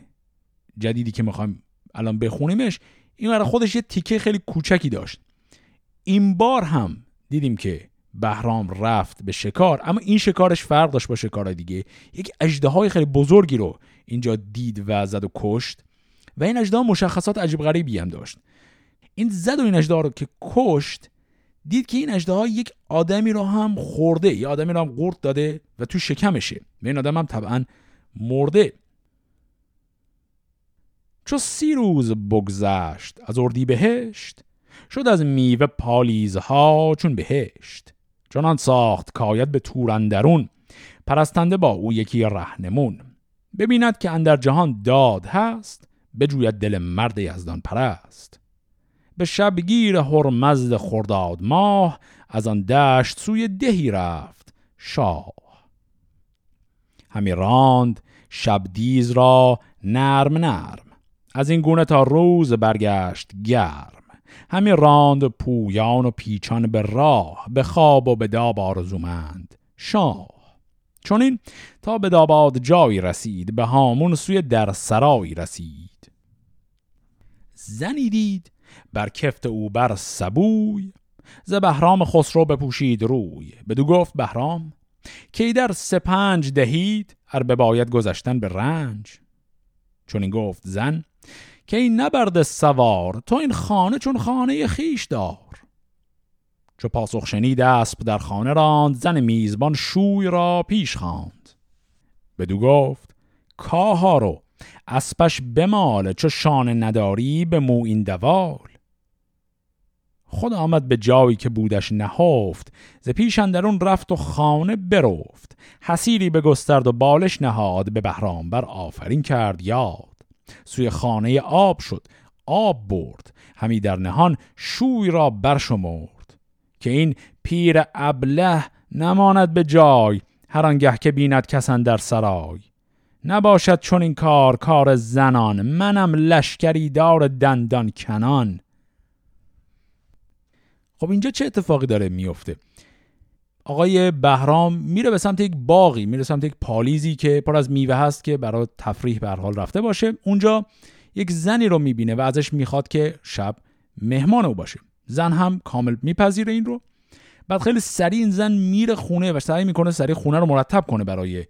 جدیدی که می‌خوایم الان بخونیمش این برای خودش یه تیکه خیلی کوچکی داشت. این بار هم دیدیم که بهرام رفت به شکار اما این شکارش فرق داشت با شکار دیگه. یک اجده خیلی بزرگی رو اینجا دید و زد و کشت و این اجده مشخصات عجیب غریبی هم داشت. این زد و این اجده رو که کشت دید که این اجده یک آدمی رو هم خورده یه آدمی رو هم قورت داده و تو شکمشه. و این آدم هم طبعا مرده. چو سی روز بگذشت از اردی بهشت شد از میوه پالیزها چون بهشت. چنان ساخت کاید به تورندرون پرستنده با او یکی رهنمون. ببیند که اندر جهان داد هست بجوید دل مرد یزدان پرست. به شبگیر هرمزد خرداد ماه از آن دشت سوی دهی رفت شاه. همی راند شبدیز را نرم نرم از این گونه تا روز برگشت گرم. همی راند پویان و پیچان به راه به خواب و به داب آرزومند شاه. چون این تا به داباد جایی رسید به هامون سوی در سرایی رسید. زنی دید بر کفت او بر سبوی ز بهرام خسرو بپوشید روی. بدو گفت بهرام کی در سپنج دهید ار باید گذشتن به رنج؟ چون این گفت زن این نبرد سوار تو این خانه چون خانه خیش دار. چو پاسخ شنید اسب در خانه راند زن میزبان شوی را پیش خواند. بدو گفت کاها رو اسبش بمال چو شانه نداری به مو این دوال. خود آمد به جایی که بودش نهفت. ز پیش اندرون رفت و خانه برفت. حسیری به گسترد و بالش نهاد به بهرام بر آفرین کرد یاد. سوی خانه آب شد آب برد. همی در نهان شوی را برشمرد. که این پیر ابله نماند به جای هر آنگه که بیند کسان در سرای. نباشد چون این کار کار زنان. منم لشکری دار دندان کنان. خب اینجا چه اتفاقی داره میفته؟ آقای بهرام میره به سمت یک باقی میره سمت یک پالیزی که پر از میوه هست که برای تفریح به حال رفته باشه. اونجا یک زنی رو می‌بینه و ازش می‌خواد که شب مهمان او باشه. زن هم کامل میپذیره این رو. بعد خیلی سریع این زن میره خونه و سعی می‌کنه سریع خونه رو مرتب کنه برای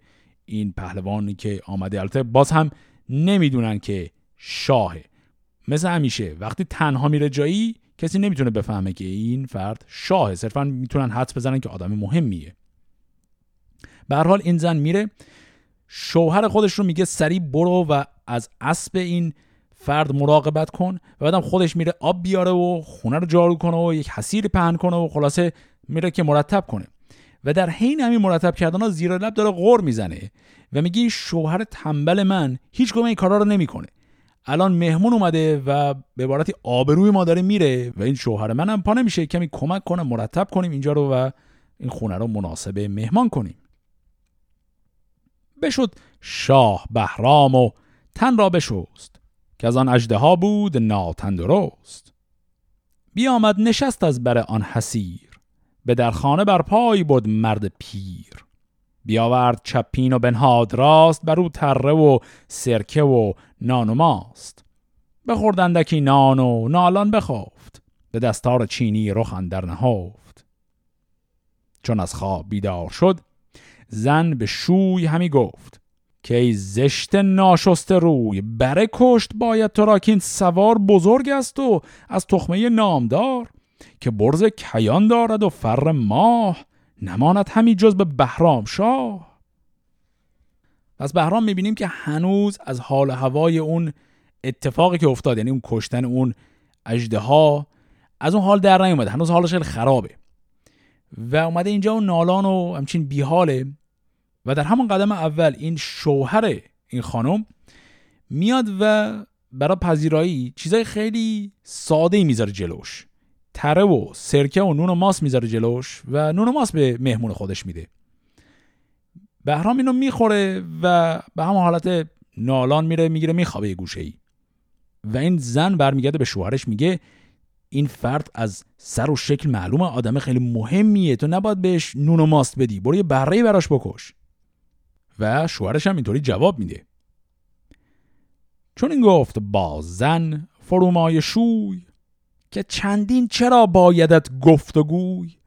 این پهلوانی که آمده. البته باز هم نمی‌دونن که شاهه. مثل همیشه وقتی تنها میره جایی کسی نمی‌تونه بفهمه که این فرد شاه صرفا می‌تونن حدس بزنن که آدم مهمیه. به حال این زن میره. شوهر خودش رو میگه سریع برو و از اسب این فرد مراقبت کن و بعدم خودش میره آب بیاره و خونه رو جارو کنه و یک حسیر پهن کنه و خلاصه میره که مرتب کنه. و در حین همین مرتب کردن ها زیر لب داره غور می‌زنه و میگه شوهر تنبل من هیچ این کارا رو نمی‌کنه. الان مهمون اومده و به عبارتی آبروی ما داره میره و این شوهر منم پا نمیشه کمی کمک کنه مرتب کنیم اینجا رو و این خونه رو مناسب مهمان کنیم. بشد شاه بهرام و تن را بشوست که از آن اجده بود ناتن درست بیامد نشست از بر آن حسیر به در خانه بر پای بود مرد پیر. بیاورد چپین و بنهاد راست بر او تره و سرکه و نان و ماست. بخوردندکی نان و نالان بخفت به دستار چینی رخ اندر نهفت. چون از خواب بیدار شد زن به شوی همی گفت که ای زشت ناشست روی بره کشت باید تو را که سوار بزرگ است و از تخمه نامدار که برز کیان دارد و فر ماه. نماند همی جز به بهرام شاه. پس بهرام می‌بینیم که هنوز از حال هوای اون اتفاقی که افتاد یعنی اون کشتن اون اجده ها از اون حال در نیومده. هنوز حالش خیلی خرابه. و اومده اینجا و نالان و همچین بیحاله. و در همون قدم اول این شوهر این خانم میاد و برای پذیرایی چیزای خیلی ساده می‌ذاره جلوش. تره و سرکه و نون و ماست می‌ذاره جلوش و نون و ماست به مهمون خودش میده. بهرام اینو می‌خوره و به همون حالت نالان میره می‌گیره میخوابه یه گوشه ای و این زن برمیگرده به شوهرش میگه این فرد از سر و شکل معلومه آدم خیلی مهمیه تو نباید بهش نون و ماست بدی برو یه بره براش بکش. و شوهرش هم اینطوری جواب میده. چون این گفت با زن فرومای شوی که چندین چرا بایدت گفتگوی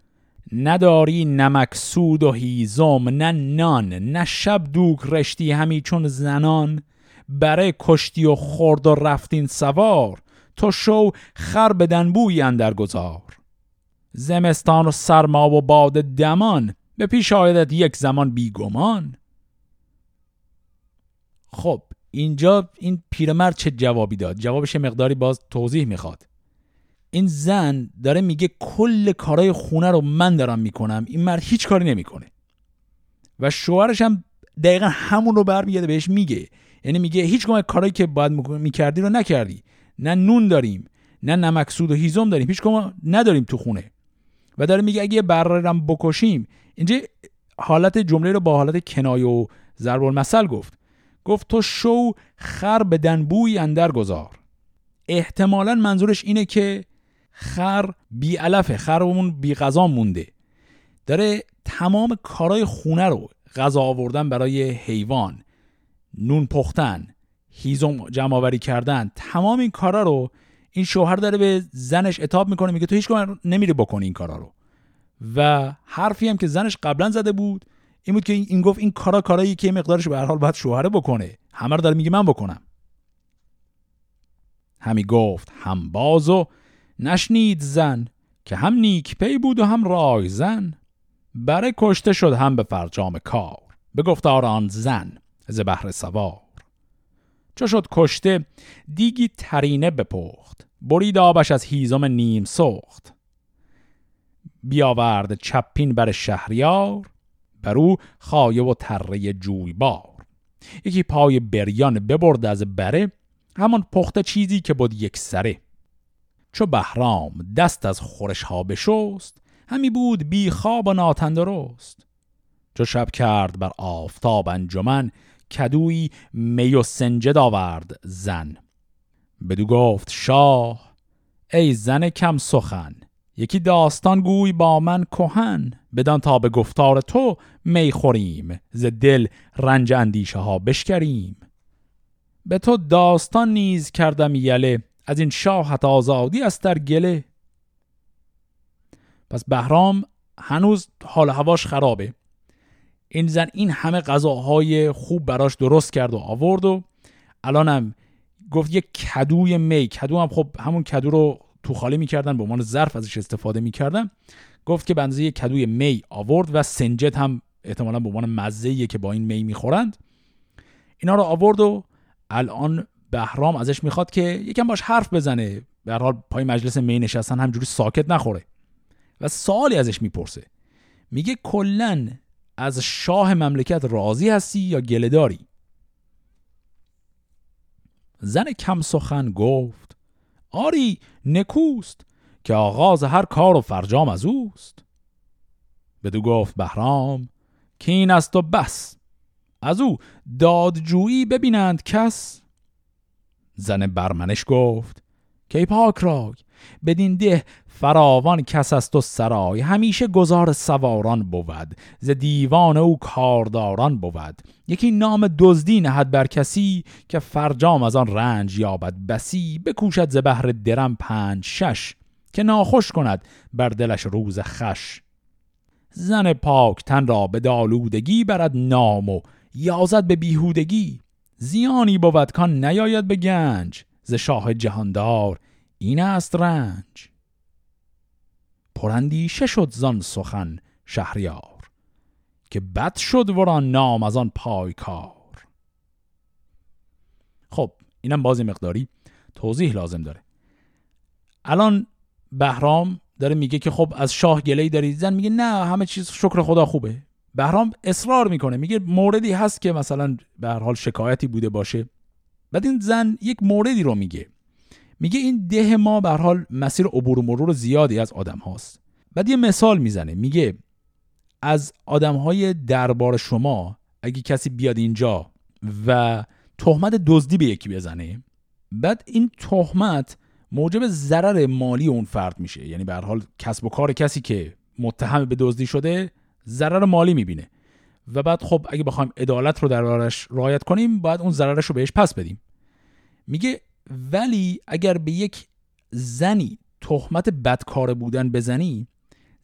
نداری نمک سود و هیزم نه نان نه شب دوک رشتی همی چون زنان. بره کشتی و خورد و رفتین سوار تو شو خر به دنبوی اندر گذار. زمستان و سرما و باد دمان به پیش آیدت یک زمان بیگمان خب اینجا این پیرمرد چه جوابی داد؟ جوابش مقداری باز توضیح می‌خواد. این زن داره میگه کل کارهای خونه رو من دارم می‌کنم این مرد هیچ کاری نمی‌کنه. و شوهرش هم دقیقا همون رو برمیگرده بهش میگه. یعنی میگه هیچ کمک کارهایی که باید می‌کردی رو نکردی. نه نون داریم نه نمک سود و هیزم داریم هیچ کما نداریم تو خونه. و داره میگه اگه بررم بکشیم. اینجا حالت جمله رو با حالت کنایه و ضرب المثل گفت. گفت تو شو خر به دنبوی اندر گذار. احتمالا منظورش اینه که خر بی علفه خرمون بی غذا مونده. داره تمام کارای خونه رو غذا آوردن برای حیوان نون پختن هیزم جمع آوری کردن تمام این کارا رو این شوهر داره به زنش اتاب می‌کنه میگه تو هیچ نمیری بکنی این کارا رو. و حرفی هم که زنش قبلا زده بود این بود که این گفت این کارا کارایی که مقدارش به هر حال باید شوهره بکنه. همه رو داره میگه من بکنم. همی گفت هم بازو نشنید زن که هم نیک پی بود و هم رای زن. بره کشته شد هم به فرجام کار. به گفتار آن زن ز بهر سوار. چو شد کشته دیگی ترینه بپخت. برید آبش از هیزم نیم سخت. بیاورد چپین بر شهریار بر او خایه و تره جویبار یکی پای بریان ببرد از بره همان پخته چیزی که بود یک سره. چو بهرام دست از خورش ها بشست همی بود بی خواب و ناتندرست. چو شب کرد بر آفتاب انجمن کدوی می و سنجد آورد زن. بدو گفت شاه ای زن کم سخن یکی داستان گوی با من کهن بدان تا به گفتار تو می خوریم ز دل رنج اندیشه ها بشکریم. به تو داستان نیز کردم یله از این شاهت آزادی است در گله. پس بهرام هنوز حال هواش خرابه. این زن این همه غذاهای خوب براش درست کرد و آورد و الانم گفت یک کدوی می. کدو هم خب همون کدو رو تو خالی می‌کردن به عنوان ظرف ازش استفاده می‌کردن. گفت که بنزه یک کدوی می آورد و سنجت هم احتمالا به عنوان مزه که با این می می‌خورند. اینا رو آورد و الان بهرام ازش می‌خواد که یکم باش حرف بزنه. به حال پای مجلس می نشستن همجوری ساکت نخوره. و سوالی ازش می‌پرسه. میگه کلا از شاه مملکت راضی هستی یا گلهداری؟ زن کم سخن گفت آری نکوست که آغاز هر کار و فرجام از اوست. بدو گفت بهرام که این است و بس. از او دادجویی ببینند کس. زن برمنش گفت که پاک رای بدین ده فراوان کس است و سرای همیشه گذار سواران بود ز دیوان او کارداران بود یکی نام دزدی نهد بر کسی که فرجام از آن رنج یابد بسی بکوشد ز بهر درم پنج شش که ناخوش کند بر دلش روز خش زن پاک تن را به دالودگی برد نام و یازد به بیهودگی زیانی بود کان نیاید به گنج ز شاه جهاندار این است رنج. پرندیشه شد زان سخن شهریار که بد شد ورا نام از آن پایکار. خب اینم بازی مقداری توضیح لازم داره. الان بهرام داره میگه که خب از شاه گله داری زن میگه نه همه چیز شکر خدا خوبه. بهرام اصرار می‌کنه. میگه موردی هست که مثلا به هر حال شکایتی بوده باشه. بعد این زن یک موردی رو میگه. میگه این ده ما به حال مسیر عبور و مرور زیادی از آدم هاست. بعد یه مثال می‌زنه. میگه از آدم های دربار شما اگه کسی بیاد اینجا و تهمت دزدی به یکی بزنه بعد این تهمت موجب ضرر مالی اون فرد میشه. یعنی به حال کسب و کار کسی که متهم به دزدی شده ضرر مالی می‌بینه. و بعد خب اگه بخوایم عدالت رو دربارش رعایت کنیم باید اون ضررش رو بهش پس بدیم. میگه ولی اگر به یک زنی تهمت بدکار بودن بزنی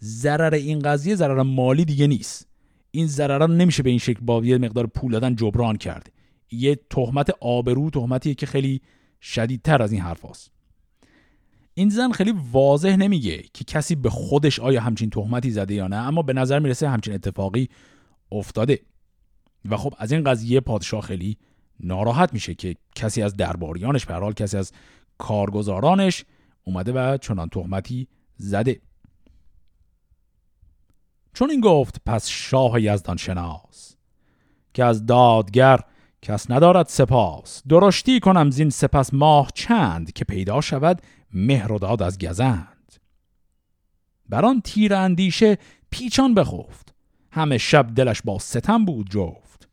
ضرر این قضیه ضرر مالی دیگه نیست. این ضرر نمیشه به این شکل با یه مقدار پول دادن جبران کرد. یه تهمت آبرو تهمتیه که خیلی شدیدتر از این حرف هست. این زن خیلی واضح نمیگه که کسی به خودش آیا همچین تهمتی زده یا نه اما به نظر می‌رسه همچین اتفاقی افتاده. و خب از این قضیه پادشاه خیلی ناراحت میشه که کسی از درباریانش به حال کسی از کارگزارانش اومده و چنان تهمتی زده. چون این گفت پس شاه یزدان شناس که از دادگر کس ندارد سپاس. درشتی کنم زین سپس ماه چند که پیدا شود مهر و داد از گزند. بران تیر اندیشه پیچان بخفت. همه شب دلش با ستم بود جفت.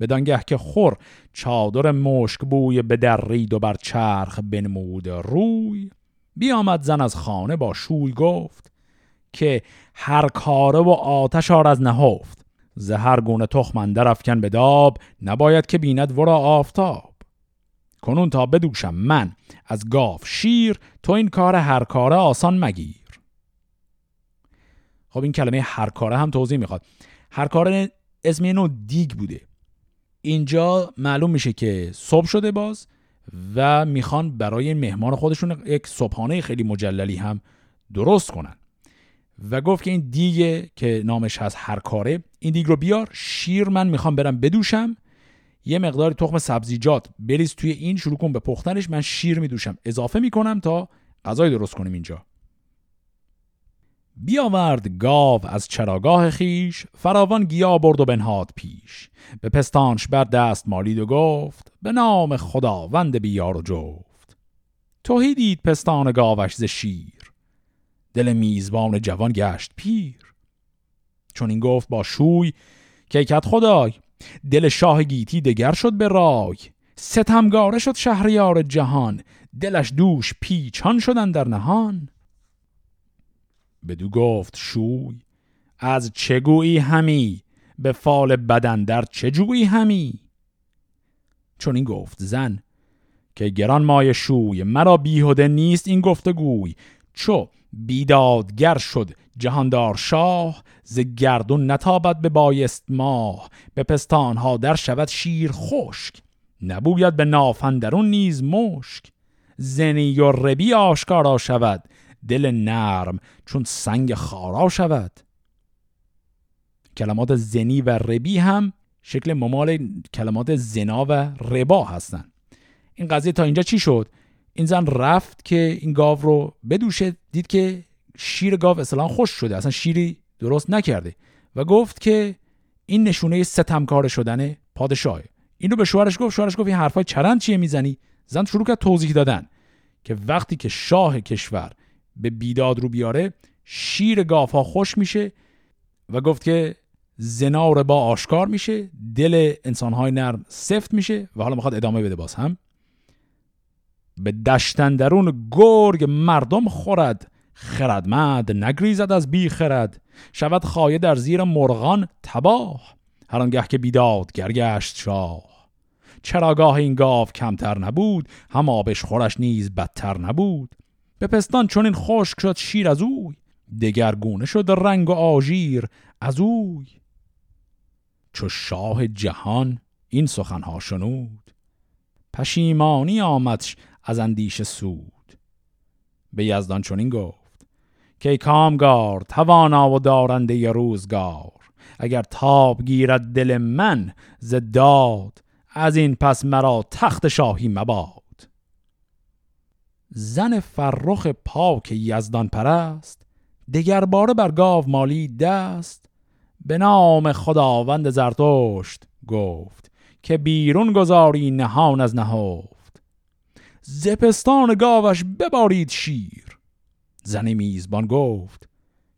بدانگه که خور چادر مشک بوی به درید و بر چرخ بنمود روی بیامد زن از خانه با شوی گفت که هر کاره و آتش آر از نهفت. زهر گونه تخم افکن به داب نباید که بیند ورا آفتاب. کنون تا بدوشم من. از گاف شیر تو این کار هر کاره آسان مگیر. خب این کلمه هر کاره هم توضیح می‌خواد. هر کاره اسم نوع دیگ بوده. اینجا معلوم میشه که صبح شده باز و می‌خوان برای مهمان خودشون یک صبحانه خیلی مجللی هم درست کنن. و گفت که این دیگه که نامش هست هر کاره این دیگ رو بیار. شیر من می‌خوام برم بدوشم. یه مقدار تخم سبزیجات. بریز توی این شروع کن به پختنش. من شیر میدوشم. اضافه می‌کنم تا غذای درست کنیم اینجا. بیاورد گاو از چراگاه خیش. فراوان گیا برد و بنهاد پیش. به پستانش بر دست مالید و گفت به نام خداوند بیار و جفت. توهی دید پستان گاوش ز شیر. دل میزبان جوان گشت پیر. چون این گفت با شوی که کت خدای دل شاه گیتی دگر شد به رای ستمگاره شد شهریار جهان دلش دوش پیچان شدن در نهان. بدو گفت شوی از چه گویی همی؟ به فال بدن در چه جویی همی؟ چون این گفت زن که گران مای شوی مرا بیهوده نیست این گفتگوی. چو بیدادگر شد جهاندار شاه ز گردون نتابد به بایست ماه به پستانها در شود شیر خشک نبوید به نافندرون نیز مشک. زنی و ربی آشکارا شود دل نرم چون سنگ خارا شود. کلمات زنی و ربی هم شکل ممال کلمات زنا و ربا هستند این قضیه تا اینجا چی شد؟ این زن رفت که این گاو رو بدوشه دید که شیر گاو اصلا خوش شده اصلا شیری درست نکرده و گفت که این نشونه ستمکار شدن پادشاهه. اینو به شوهرش گفت شوهرش گفت این حرفای چرند چیه می‌زنی؟ زن شروع کرد توضیح دادن که وقتی که شاه کشور به بیداد رو بیاره شیر گاف ها خوش میشه و گفت که زنا با آشکار میشه دل انسان های نرم سفت میشه و حالا می‌خواد ادامه بده باز هم. به دشتن درون گرگ مردم خورد. خردمند نگریزد از بی خرد. شود خایه در زیر مرغان تباه. هر آنگه که بیداد گرگشت شاه. چراگاه این گاو کمتر نبود هم آبش خورش نیز بدتر نبود. به پستان چون این خشک شد شیر از اوی دگرگونه شد رنگ و آژیر از اوی. چو شاه جهان این سخنها شنود. پشیمانی آمدش از اندیش سود. به یزدان چنین گفت که کامگار توانا و دارنده ی روزگار اگر تاب گیرد دل من ز داد از این پس مرا تخت شاهی مباد. زن فرخ پاک یزدان پرست دگر باره بر گاو مالی دست به نام خداوند زرتشت گفت که بیرون گذاری نهان از نهفت. زپستان گاوش ببارید شیر. زن میزبان گفت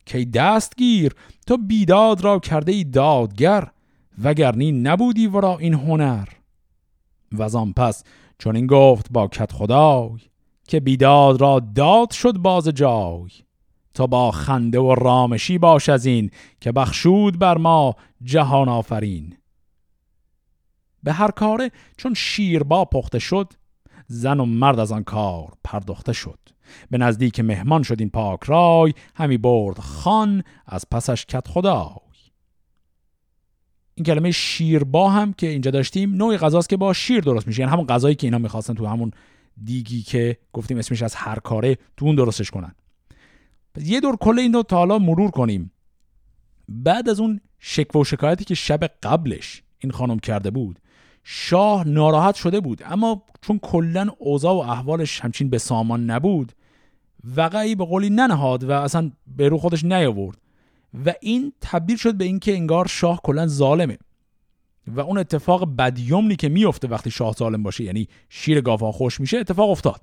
که دستگیر تو بیداد را کرده ای دادگر وگرنی نبودی ورا این هنر. و پس چون این گفت با کت خدای که بیداد را داد شد باز جای تا با خنده و رامشی باش از این که بخشود بر ما جهان آفرین. به هر کاره چون شیر با پخته شد زن و مرد از آن کار پرداخته شد. به نزدیک مهمان شد این پاک رای همی برد خان از پسش کت خدای. این کلمه شیربا هم که اینجا داشتیم نوعی غذاست که با شیر درست میشه. یعنی همون غذایی که اینا می‌خواستن تو همون دیگی که گفتیم اسمش از هر کاره تو اون درستش کنن. یه دور کل این رو تا حالا مرور کنیم. بعد از اون شکوه و شکایتی که شب قبلش این خانم کرده بود شاه ناراحت شده بود. اما چون کلا اوضاع و احوالش همچین به سامان نبود وقعی به قولی ننهاد و اصلا به رو خودش نیاورد. و این تبدیل شد به اینکه انگار شاه کلا ظالمه. و اون اتفاق بدیومنی که میفته وقتی شاه ظالم باشه یعنی شیر گاوها خوش میشه اتفاق افتاد.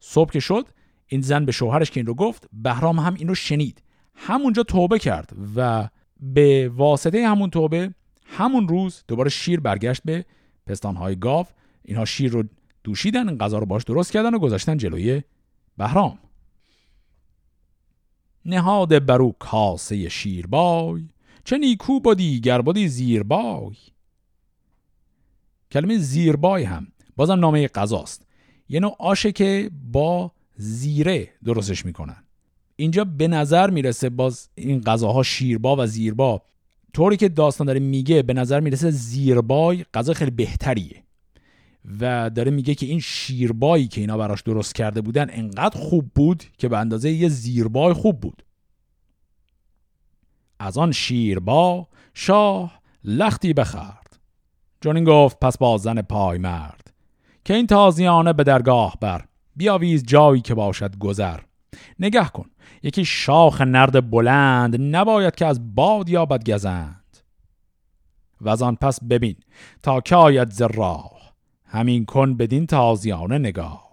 صبح که شد این زن به شوهرش که این رو گفت بهرام هم این رو شنید. همونجا توبه کرد و به واسطه همون توبه همون روز دوباره شیر برگشت به پستانهای گاو. اینها شیر رو دوشیدن این غذا رو باش درست کردن و گذاشتن جلوی بهرام. نهاد برو کاسه شیربای چه نیکو بودی گر بودی زیربای کلمه زیربای هم بازم نامه غذاست. یه نوع آشه که با زیره درستش می‌کنن. اینجا به نظر می‌رسه باز این غذاها شیربا و زیربا طوری که داستان داره میگه به نظر می‌رسه زیربای غذا خیلی بهتریه. و داره میگه که این شیربایی که اینا براش درست کرده بودن انقدر خوب بود که به اندازه یه زیربای خوب بود. از آن شیربا شاه لختی بخرد این گفت پس با زن پای مرد. که این تازیانه به درگاه بر بیاویز جایی که باشد گذر. نگه کن. یکی شاخ نرد بلند نباید که از باد یابد گزند. و از آن پس ببین تا که آید ز راه. همین کن بدین تازیانه نگاه.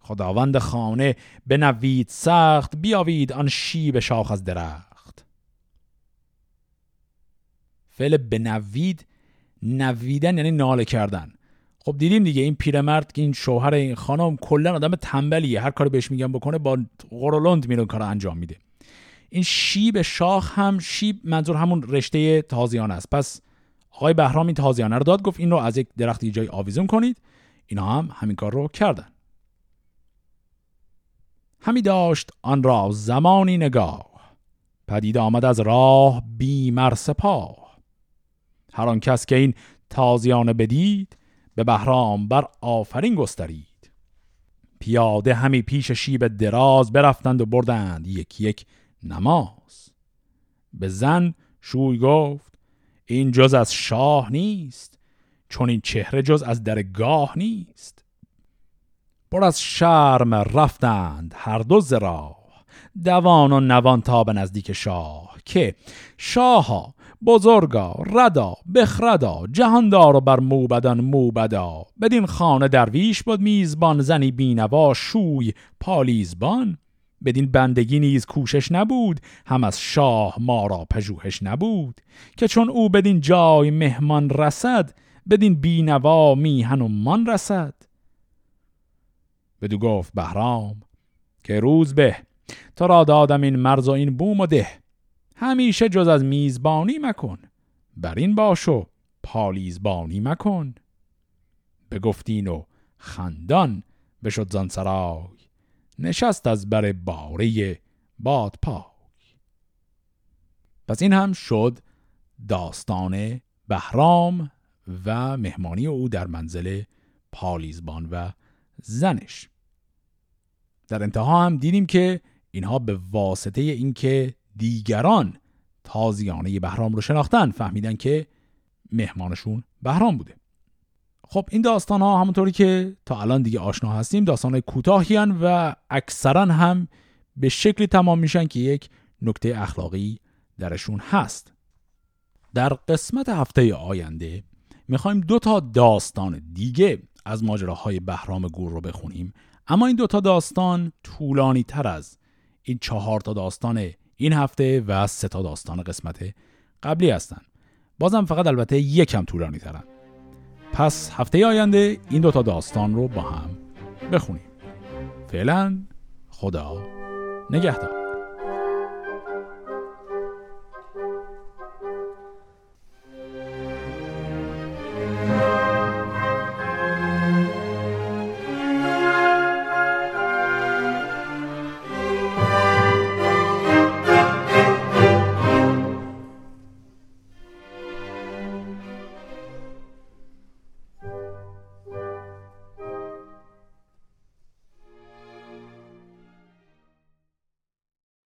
خداوند خانه بنوید سخت بیاوید آن شیب شاخ از درخت. فعل بنوید نویدن یعنی ناله کردن. خب دیدیم دیگه این پیرمرد که این شوهر این خانم کلا آدم تنبلیه. هر کاری بهش میگن بکنه با قرولند میره کار انجام میده. این شیب شاخ هم شیب منظور همون رشته تازیان است. پس آقای بهرام این تازیانه رو داد گفت این رو از یک درختی جای آویزون کنید. اینا هم همین کار رو کردن. همی داشت آن را زمانی نگاه. پدید آمد از راه بیمر سپاه هر آن کس که این تازیانه بدید به بهرام بر آفرین گسترید. پیاده همی پیش شیب دراز برفتند و بردند یک یک نماز. به زن شوی گفت این جز از شاه نیست چون این چهره جز از درگاه نیست. بر از شرم رفتند هر دو زراه دوان و نوان تا به نزدیک شاه که شاها بزرگا ردا بخردا جهاندار بر موبدان موبدا بدین خانه درویش بود میزبان زنی بینوا شوی پالیزبان. بدین بندگی نیز کوشش نبود هم از شاه ما را پژوهش نبود. که چون او بدین جای مهمان رسد بدین بینوا میهن و من رسد. بدو گفت بهرام که روز به تو را دادم این مرز و این بوم و ده. همیشه جز از میزبانی مکن. بر این باشو پالیزبانی مکن. بگفتین و خندان بشد زان سرای. نشست از بر باره باد پای پس این هم شد داستان بهرام و مهمانی او در منزل پالیزبان و زنش. در انتها هم دیدیم که اینها به واسطه اینکه دیگران تازیانه بهرام رو شناختن فهمیدن که مهمانشون بهرام بوده. خب این داستان ها همونطوری که تا الان دیگه آشنا هستیم داستان های کوتاهی و اکثرا هم به شکلی تمام میشن که یک نکته اخلاقی درشون هست. در قسمت هفته آینده می‌خوایم دو تا داستان دیگه از ماجراهای بهرام گور رو بخونیم. اما این دو تا داستان طولانی تر از این چهار تا داستان این هفته و سه تا داستان قسمت قبلی هستن. بازم فقط البته یکم طولانی ترن پس هفته آینده این دوتا داستان رو با هم بخونیم. فعلا خدا نگهدار.